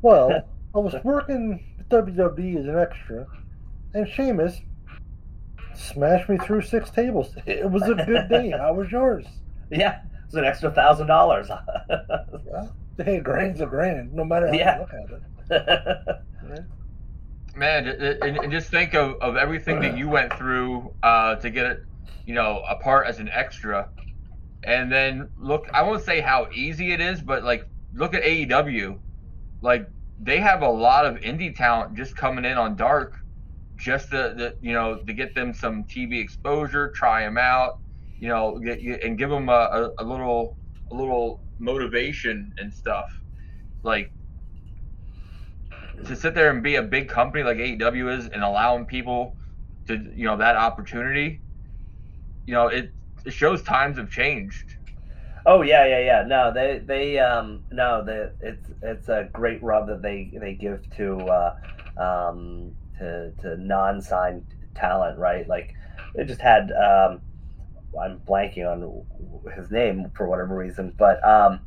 Well, *laughs* I was working WWE as an extra, and Sheamus smashed me through six tables. It was a good day. *laughs* How was yours? Yeah, it was an extra thousand dollars. *laughs* well, hey, grand's a grand, no matter how Yeah. you look at it. *laughs* Man, and, and just think of, of everything that you went through uh, to get it, you know, a part as an extra, and then look. I won't say how easy it is, but like look at AEW, like they have a lot of indie talent just coming in on Dark, just to, to you know to get them some TV exposure, try them out, you know, get, and give them a, a, a little a little motivation and stuff, like to sit there and be a big company like AEW is and allowing people to you know that opportunity, you know it it shows times have changed. Oh yeah, yeah, yeah. No, they they um no, the it's it's a great rub that they they give to uh um to to non-signed talent, right? Like they just had um I'm blanking on his name for whatever reason, but um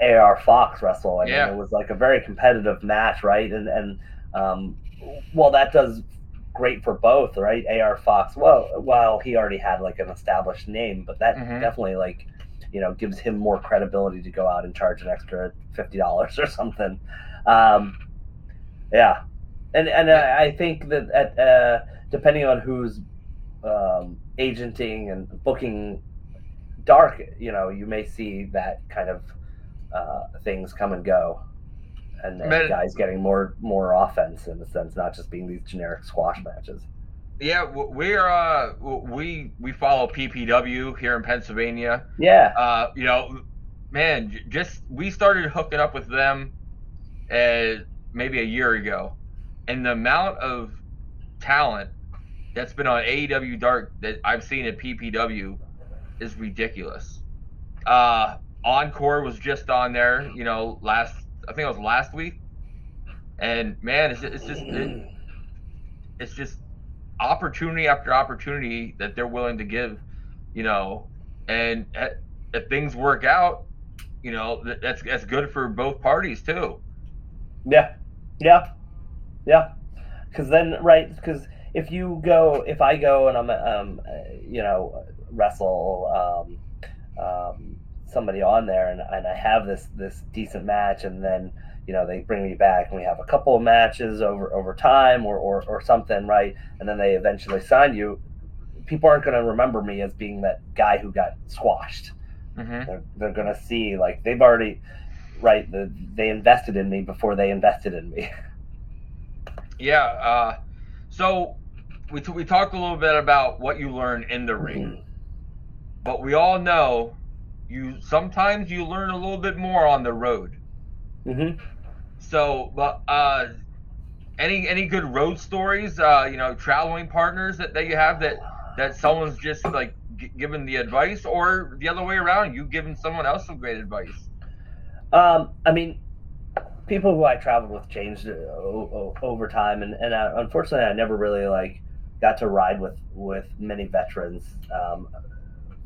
AR Fox wrestle. and Yeah. it was like a very competitive match, right? And and um well that does great for both, right? AR Fox, well, while he already had like an established name, but that Mhm. definitely like you know gives him more credibility to go out and charge an extra fifty dollars or something. Um, yeah, and and I, I think that at uh, depending on who's um, agenting and booking dark, you know, you may see that kind of uh, things come and go. And, and guys getting more more offense in a sense, not just being these generic squash matches. Yeah, we're uh we we follow PPW here in Pennsylvania. Yeah. Uh, you know, man, just we started hooking up with them uh, maybe a year ago, and the amount of talent that's been on AEW Dark that I've seen at PPW is ridiculous. Uh, Encore was just on there, you know, last I think it was last week, and man, it's just, it's just it, it's just opportunity after opportunity that they're willing to give, you know, and at, if things work out, you know, that, that's that's good for both parties too. Yeah, yeah, yeah. Because then, right? Because if you go, if I go and I'm, um, uh, you know, wrestle um, um, somebody on there, and, and I have this this decent match, and then you know they bring me back, and we have a couple of matches over over time, or or, or something, right? And then they eventually sign you. People aren't going to remember me as being that guy who got squashed. Mm-hmm. They're, they're going to see like they've already, right? The, they invested in me before they invested in me. *laughs* Yeah. Uh, so we t- we talked a little bit about what you learn in the ring, but we all know you sometimes you learn a little bit more on the road. Mm-hmm. So, but uh, any any good road stories? Uh, you know, traveling partners that, that you have that that someone's just like g- giving the advice, or the other way around, you giving someone else some great advice. Um, I mean, people who I traveled with changed uh, o- o- over time, and and uh, unfortunately, I never really like got to ride with with many veterans. Um,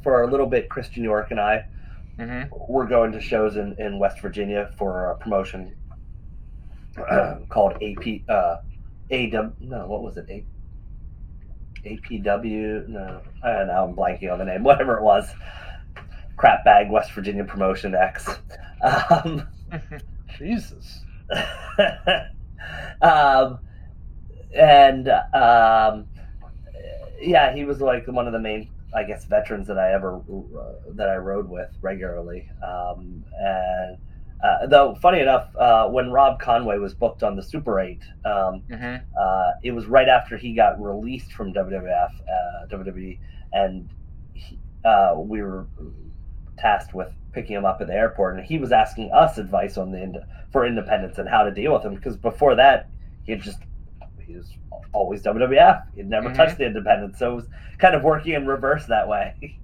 for a little bit, Christian York and I Mm-hmm. were going to shows in, in West Virginia for a promotion called AP uh, AW. No, what was it? A, APW. No, I don't know. I'm blanking on the name. *laughs* Whatever it was. Crap bag West Virginia promotion X. Um, *laughs* Jesus. *laughs* um, and um, yeah, he was like one of the main, I guess, veterans that I ever uh, that I rode with regularly. Um, and uh, though, funny enough, uh, when Rob Conway was booked on the Super Eight, um, Mm-hmm. uh, it was right after he got released from WWF, uh, WWE, and he, uh, we were tasked with picking him up at the airport, and he was asking us advice on the for independence and how to deal with him because before that he had just he was always WWF. He'd never Mhm. touched the independents, so it was kind of working in reverse that way. *laughs*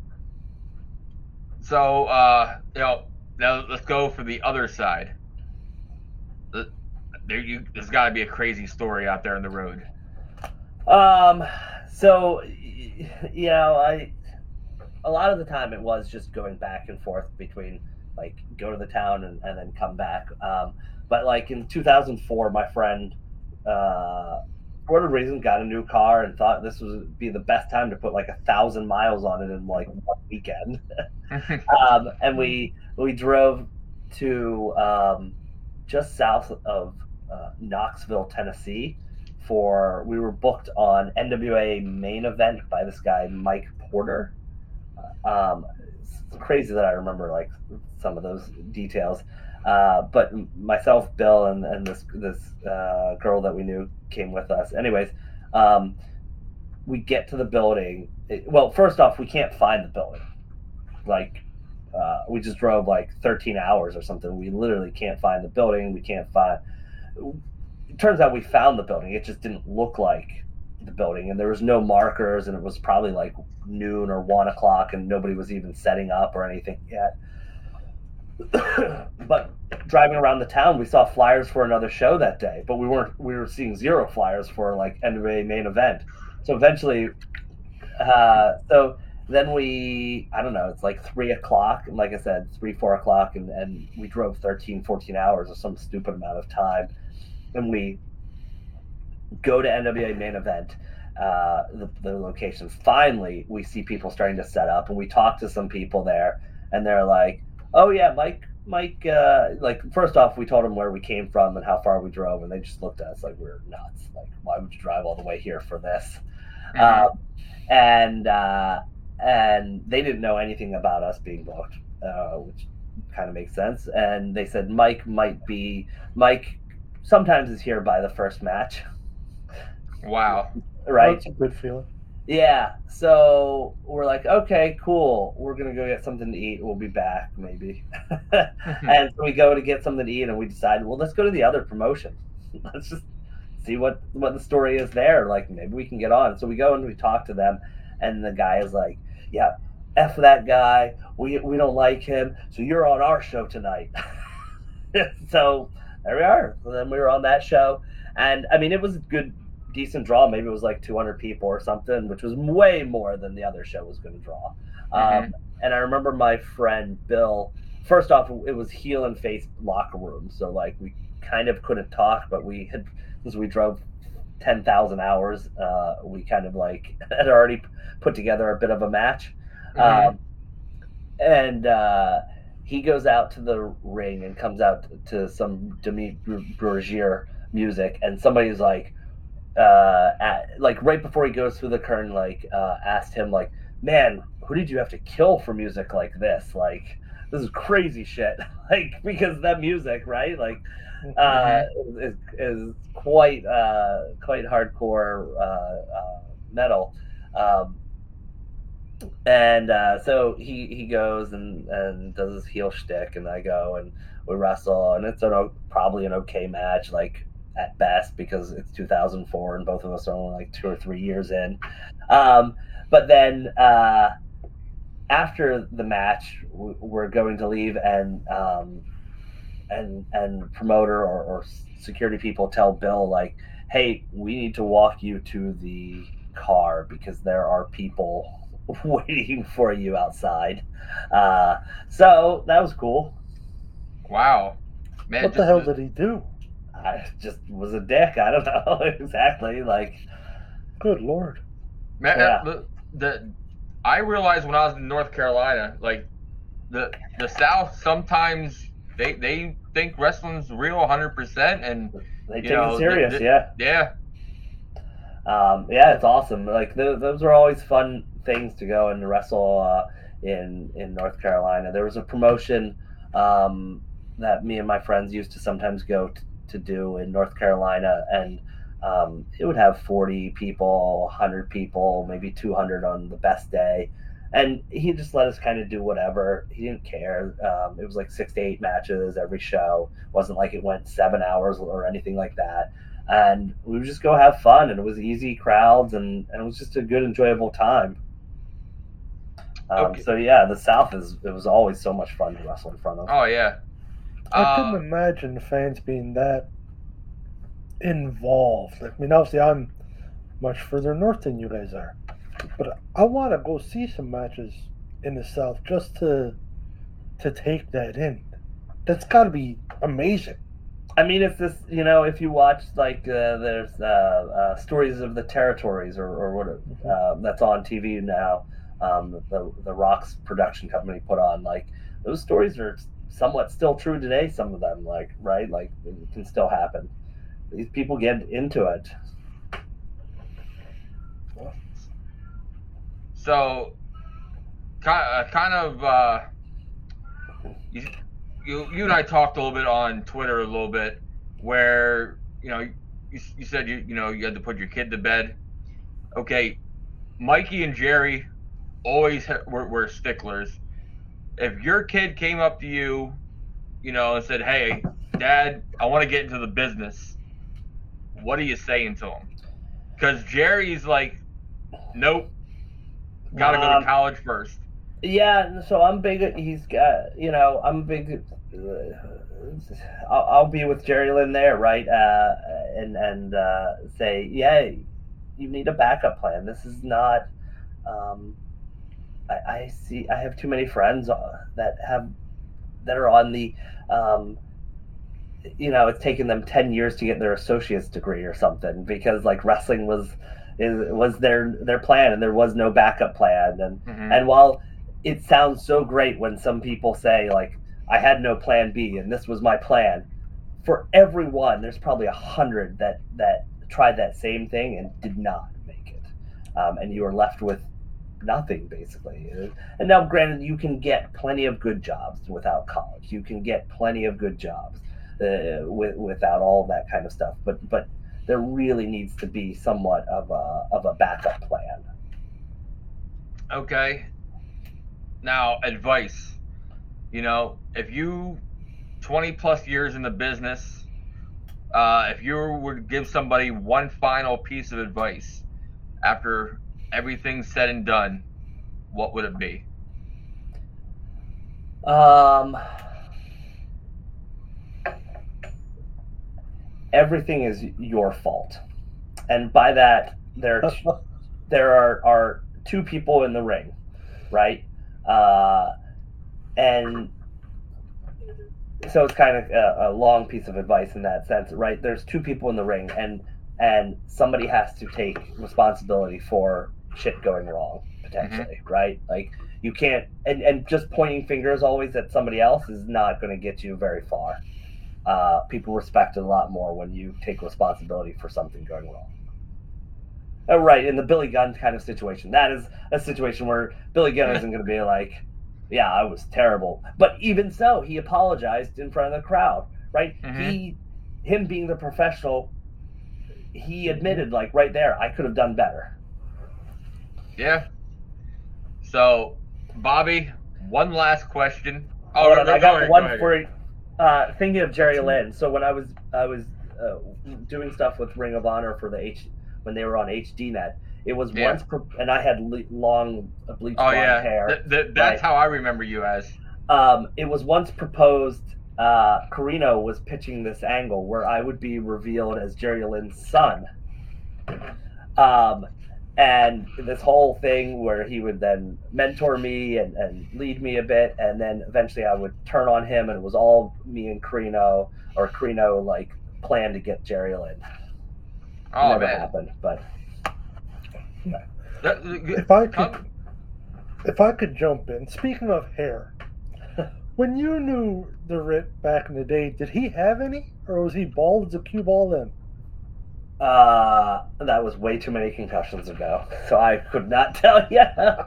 So, uh, you know, now let's go for the other side. There, you, there's got to be a crazy story out there on the road. Um, so you know, I a lot of the time it was just going back and forth between like go to the town and, and then come back. Um, but like in 2004, my friend, uh, for whatever reason, got a new car and thought this would be the best time to put like a thousand miles on it in like one weekend. *laughs* um, and we we drove to um, just south of uh, Knoxville, Tennessee, for we were booked on NWA main event by this guy Mike Porter. Um, it's crazy that I remember like some of those details. Uh, but myself, Bill, and, and this this uh, girl that we knew came with us. Anyways, um, we get to the building. It- well, first off, we can't find the building. Like, uh, we just drove like 13 hours or something. We literally can't find the building. We can't find. It turns out we found the building. It just didn't look like the building, and there was no markers, and it was probably like noon or one o'clock, and nobody was even setting up or anything yet. *coughs* but driving around the town, we saw flyers for another show that day, but we weren't. We were seeing zero flyers for like NWA main event. So eventually, uh, so then we, I don't know, it's like three o'clock, and like I said, three four o'clock, and and we drove 13, 14 hours or some stupid amount of time, and we go to NWA main event. Uh, the, the location. Finally, we see people starting to set up, and we talk to some people there, and they're like, "Oh yeah, Mike, Mike." Uh, like first off, we told them where we came from and how far we drove, and they just looked at us like we're nuts. Like, why would you drive all the way here for this? Um, and uh, and they didn't know anything about us being booked, uh, which kind of makes sense. And they said Mike might be Mike. Sometimes is here by the first match, Wow. *laughs* right? That's a good feeling. Yeah. So we're like, okay, cool. We're gonna go get something to eat. We'll be back maybe. *laughs* and so we go to get something to eat, and we decide, well, let's go to the other promotion. *laughs* let's just see what what the story is there. Like maybe we can get on. So we go and we talk to them, and the guy is like, yeah, f that guy. We we don't like him. So you're on our show tonight. *laughs* so there we are. So then we were on that show, and I mean it was a good, decent draw. Maybe it was like 200 people or something, which was way more than the other show was going to draw. Um, and I remember my friend Bill. First off, it was heel and face locker room, so like we kind of couldn't talk, but we had since we drove 10,000 hours, uh, we kind of like *laughs* had already put together a bit of a match. Mhm. Um, and uh, he goes out to the ring and comes out to some Dimmu Borgir music, and somebody's like, uh, at, like right before he goes through the curtain, like uh, asked him, like, man, who did you have to kill for music like this? Like, this is crazy shit. *laughs* like, because that music, right? Like, *laughs* uh, is, is quite uh, quite hardcore uh, uh, metal. Um, and uh, so he, he goes and, and does his heel shtick, and I go and we wrestle, and it's an, probably an okay match. Like at best because it's 2004 and both of us are only like two or three years in. Um, but then uh, after the match, we're going to leave, and um, and and promoter or, or security people tell Bill like, "Hey, we need to walk you to the car because there are people *laughs* waiting for you outside." Uh, so that was cool. Wow, man! What the hell did he do? I just was a dick. I don't *laughs* know *laughs* exactly. Like, good lord, man! Yeah. The, the I realized when I was in North Carolina, like the the South sometimes they they think wrestling's real 100 percent and they take know, it serious. Yeah, yeah, um, yeah. It's awesome. Like those are always fun things to go and wrestle uh, in in North Carolina. There was a promotion um, that me and my friends used to sometimes go t- to do in North Carolina, and um, it would have 40 people, 100 people, maybe 200 on the best day. And he just let us kind of do whatever. He didn't care. Um, it was like six to eight matches every show. It wasn't like it went seven hours or anything like that. And we would just go have fun, and it was easy crowds, and, and it was just a good, enjoyable time. Um, okay. So yeah, the South is it was always so much fun to wrestle in front of. Oh yeah, I uh, couldn't imagine the fans being that involved. I mean, obviously, I'm much further north than you guys are, but I want to go see some matches in the South just to to take that in. That's got to be amazing. I mean, if this, you know, if you watch like uh, there's uh, uh, stories of the territories or, or what mm-hmm. uh, that's on TV now, um, the the Rocks production company put on like those stories are somewhat still true today. Some of them, like right, like it can still happen these people get into it. So, kind kind of, uh, you, you, you and I talked a little bit on Twitter a little bit, where you know you, you said you you know you had to put your kid to bed. Okay, Mikey and Jerry always were, were sticklers. If your kid came up to you, you know, and said, "Hey, Dad, I want to get into the business," what are you saying to him? Because Jerry's like, nope, got to um, go to um, college first. Yeah, so I'm big. He's got, you know, I'm big. Uh, I'll, I'll, be with Jerry Lynn there, right? Uh, and and uh, say, yeah, you need a backup plan. This is not. Um, I, I see. I have too many friends uh, that have that are on the um, you know, it's taken them 10 years to get their associate's degree or something because like wrestling was is was their their plan and there was no backup plan. And mm-hmm. and while it sounds so great when some people say like I had no plan B and this was my plan for everyone there's probably a hundred that that tried that same thing and did not make it. Um, and you are left with nothing basically. And now granted you can get plenty of good jobs without college. You can get plenty of good jobs uh, with, without all that kind of stuff. But but there really needs to be somewhat of a of a backup plan. Okay. Now advice. You know, if you 20 plus years in the business, uh, if you were to give somebody one final piece of advice after everything's said and done, what would it be? Um, everything is your fault. And by that, there *laughs* there are, are two people in the ring, right? Uh, and so it's kind of a, a, long piece of advice in that sense, right? There's two people in the ring, and and somebody has to take responsibility for shit going wrong potentially, mm-hmm. right? Like you can't, and and just pointing fingers always at somebody else is not going to get you very far uh, people respect it a lot more when you take responsibility for something going wrong. Oh, right, in the Billy Gunn kind of situation, that is a situation where Billy Gunn isn't going to be like, "Yeah, I was terrible," but even so, he apologized in front of the crowd. Right? Mm-hmm. He, him being the professional, he admitted like right there, I could have done better. Yeah. So, Bobby, one last question. Oh, I got one for uh, thinking of Jerry Lynn. So when I was I was uh, doing stuff with Ring of Honor for the H when they were on HDNet. It was Yeah. once, pro- and I had le- long bleached Oh blonde yeah, hair. Th- th- that's Right. how I remember you as. Um, it was once proposed. Uh, Corino was pitching this angle where I would be revealed as Jerry Lynn's son. Um, and this whole thing where he would then mentor me and, and lead me a bit, and then eventually I would turn on him, and it was all me and Corino, or Corino like planned to get Jerry Lynn. Oh Never man. happened, but That- If I could, um, if I could jump in. Speaking of hair, *laughs* when you knew the Rit back in the day, did he have any, or was he bald as a cue ball then? Uh, that was way too many concussions ago, so I could not *laughs* tell you. Uh,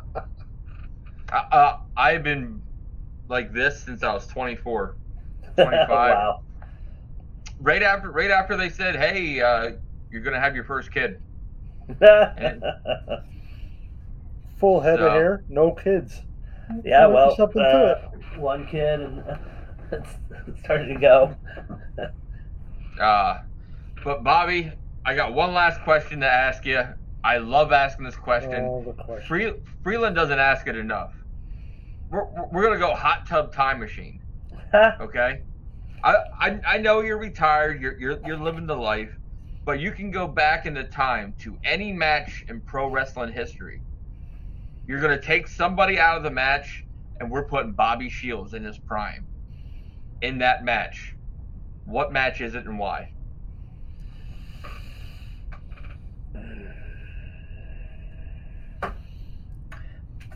uh, I've been like this since I was 24, *laughs* 25. wow. Right after, right after they said, "Hey, uh, you're gonna have your first kid." *laughs* Full head So- of hair, no kids. Yeah, Might well, something to uh, one kid and it's, it's starting to go. Uh, but Bobby, I got one last question to ask you. I love asking this question. Free, Freeland doesn't ask it enough. We're, we're gonna go hot tub time machine. *laughs* Okay. I, I I know you're retired. You're you're you're living the life, but you can go back in the time to any match in pro wrestling history. You're gonna take somebody out of the match, and we're putting Bobby Shields in his prime. In that match, what match is it and why?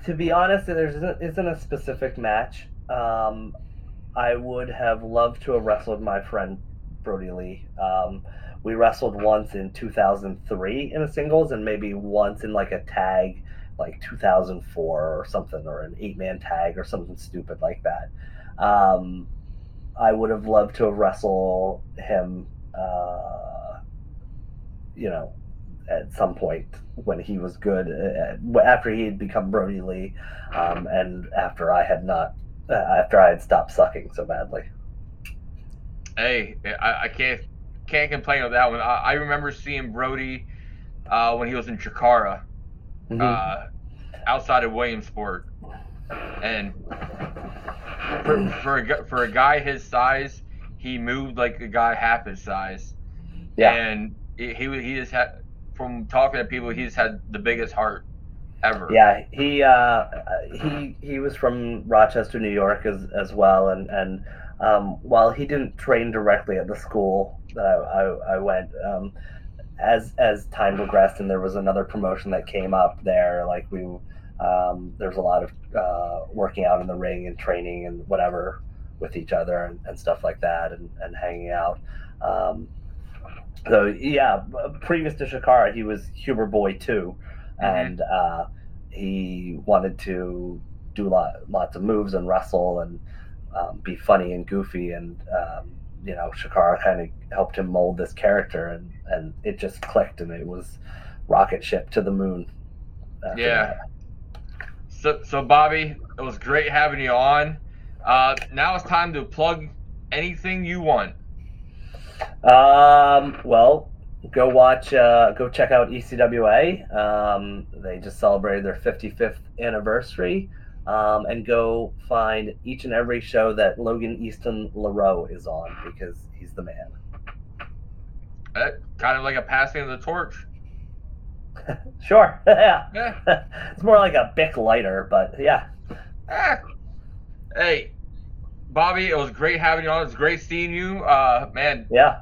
To be honest, there isn't, isn't a specific match. Um, I would have loved to have wrestled my friend Brodie Lee. Um, we wrestled once in 2003 in a singles, and maybe once in like a tag, like 2004 or something, or an eight man tag or something stupid like that. Um, I would have loved to have wrestled him. Uh, you know, at some point when he was good, uh, after he had become Brodie Lee, um, and after I had not, uh, after I had stopped sucking so badly. Hey, I, I can't can't complain with that one. I, I remember seeing Brodie uh, when he was in Chikara, uh, outside of Williamsport, and for for a, for a guy his size, he moved like a guy half his size. Yeah. And he, he just had from talking to people, he's had the biggest heart ever. Yeah, he uh, he he was from Rochester, New York, as as well, and and um, while he didn't train directly at the school that I, I, I went, um, as as time progressed, and there was another promotion that came up there, like we um, there was a lot of uh, working out in the ring and training and whatever with each other and, and stuff like that, and, and hanging out. Um, so yeah, previous to Chikara, he was Huber Boy too, and uh, he wanted to do lot, lots of moves and wrestle and um, be funny and goofy, and um, you know Chikara kind of helped him mold this character, and and it just clicked, and it was rocket ship to the moon. Yeah. that. So, so Bobby, it was great having you on. Uh, now it's time to plug anything you want. Um, well, go watch, uh, go check out ECWA. Um, they just celebrated their 55th anniversary. Um, and go find each and every show that Logan Easton Laroux is on because he's the man. Uh, kind of like a passing of the torch. *laughs* Sure. *laughs* yeah. Yeah. *laughs* it's more like a Bic lighter, but yeah. Ah. Hey, Bobby, it was great having you on. It was great seeing you. Uh, man. Yeah.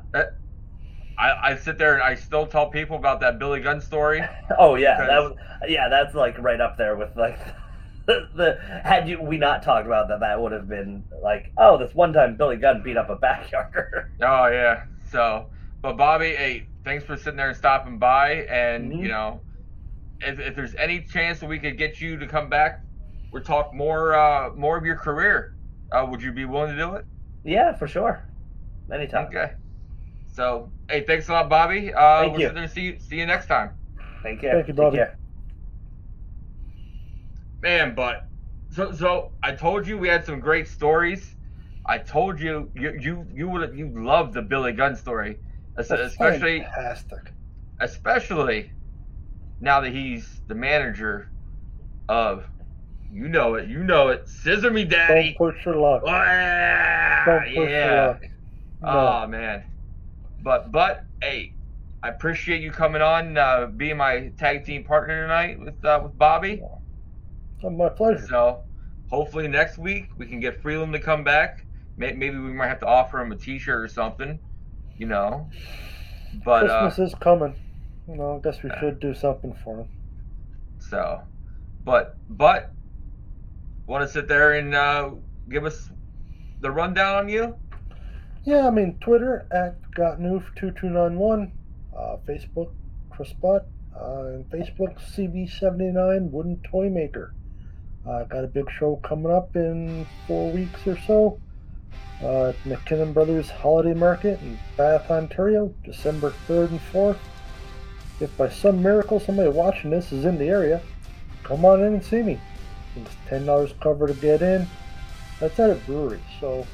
I, I sit there and I still tell people about that Billy Gunn story. *laughs* Oh yeah, that was yeah, that's like right up there with like *laughs* the, the had you we not talked about that, that would have been like, oh, this one time Billy Gunn beat up a *laughs* backyarder. Oh yeah. So, but Bobby, hey, thanks for sitting there and stopping by. And Mhm. you know, if, if there's any chance that we could get you to come back, or talk more uh, more of your career, uh, would you be willing to do it? yeah, for sure. Anytime. Okay. So, hey, thanks a lot, Bobby. Uh, Thank we'll you. sit there see you, see you next time. Thank you. Thank you, Bobby. Man, but so so I told you we had some great stories. I told you you you you would you love the Billy Gunn story. especially fantastic. especially now that he's the manager of you know it, you know it, Scissor Me Daddy. Don't push your luck. Ah, Don't push your luck. No. Oh man, but but hey, I appreciate you coming on, uh, being my tag team partner tonight with uh, with Bobby. My pleasure. So hopefully next week we can get Freeland to come back. Maybe we might have to offer him a T-shirt or something, you know. But uh, Christmas is coming. You know, I guess we should do something for him. so, but but want to sit there and uh, give us the rundown on you? Yeah, I mean, Twitter at gotnoof2291, uh, Facebook, Chris Butt, uh, and Facebook, CB79 Wooden Toy Maker. Uh, got a big show coming up in four weeks or so. Uh, at McKinnon Brothers Holiday Market in Bath, Ontario, December 3rd and 4th. If by some miracle somebody watching this is in the area, come on in and see me. It's $10 cover to get in. That's at a brewery, so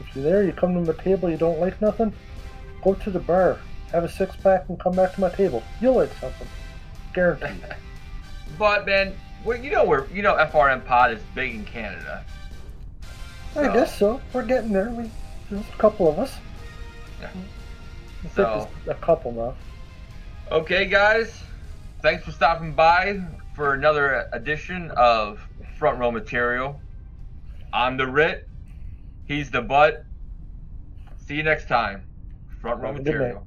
if you're there, you come to my table, you don't like nothing, go to the bar, have a six pack, and come back to my table. You'll like something. Guaranteed. *laughs* But man, we you know we're you know FRM Pod is big in Canada. I guess so. We're getting there. We, there's a couple of us. Yeah. I So- a couple now. Okay, guys, thanks for stopping by for another edition of Front Row Material. I'm the Rit. He's the Butt. See you next time. Front Row Have a good Material.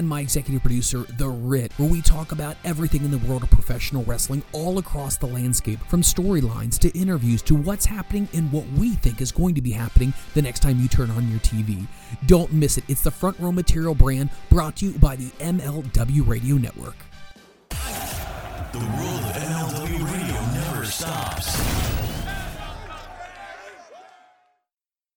and my executive producer, The RIT, where we talk about everything in the world of professional wrestling all across the landscape, from storylines to interviews to what's happening and what we think is going to be happening the next time you turn on your TV. Don't miss it. It's the Front Row Material brand brought to you by the MLW Radio Network. The world of MLW Radio never stops.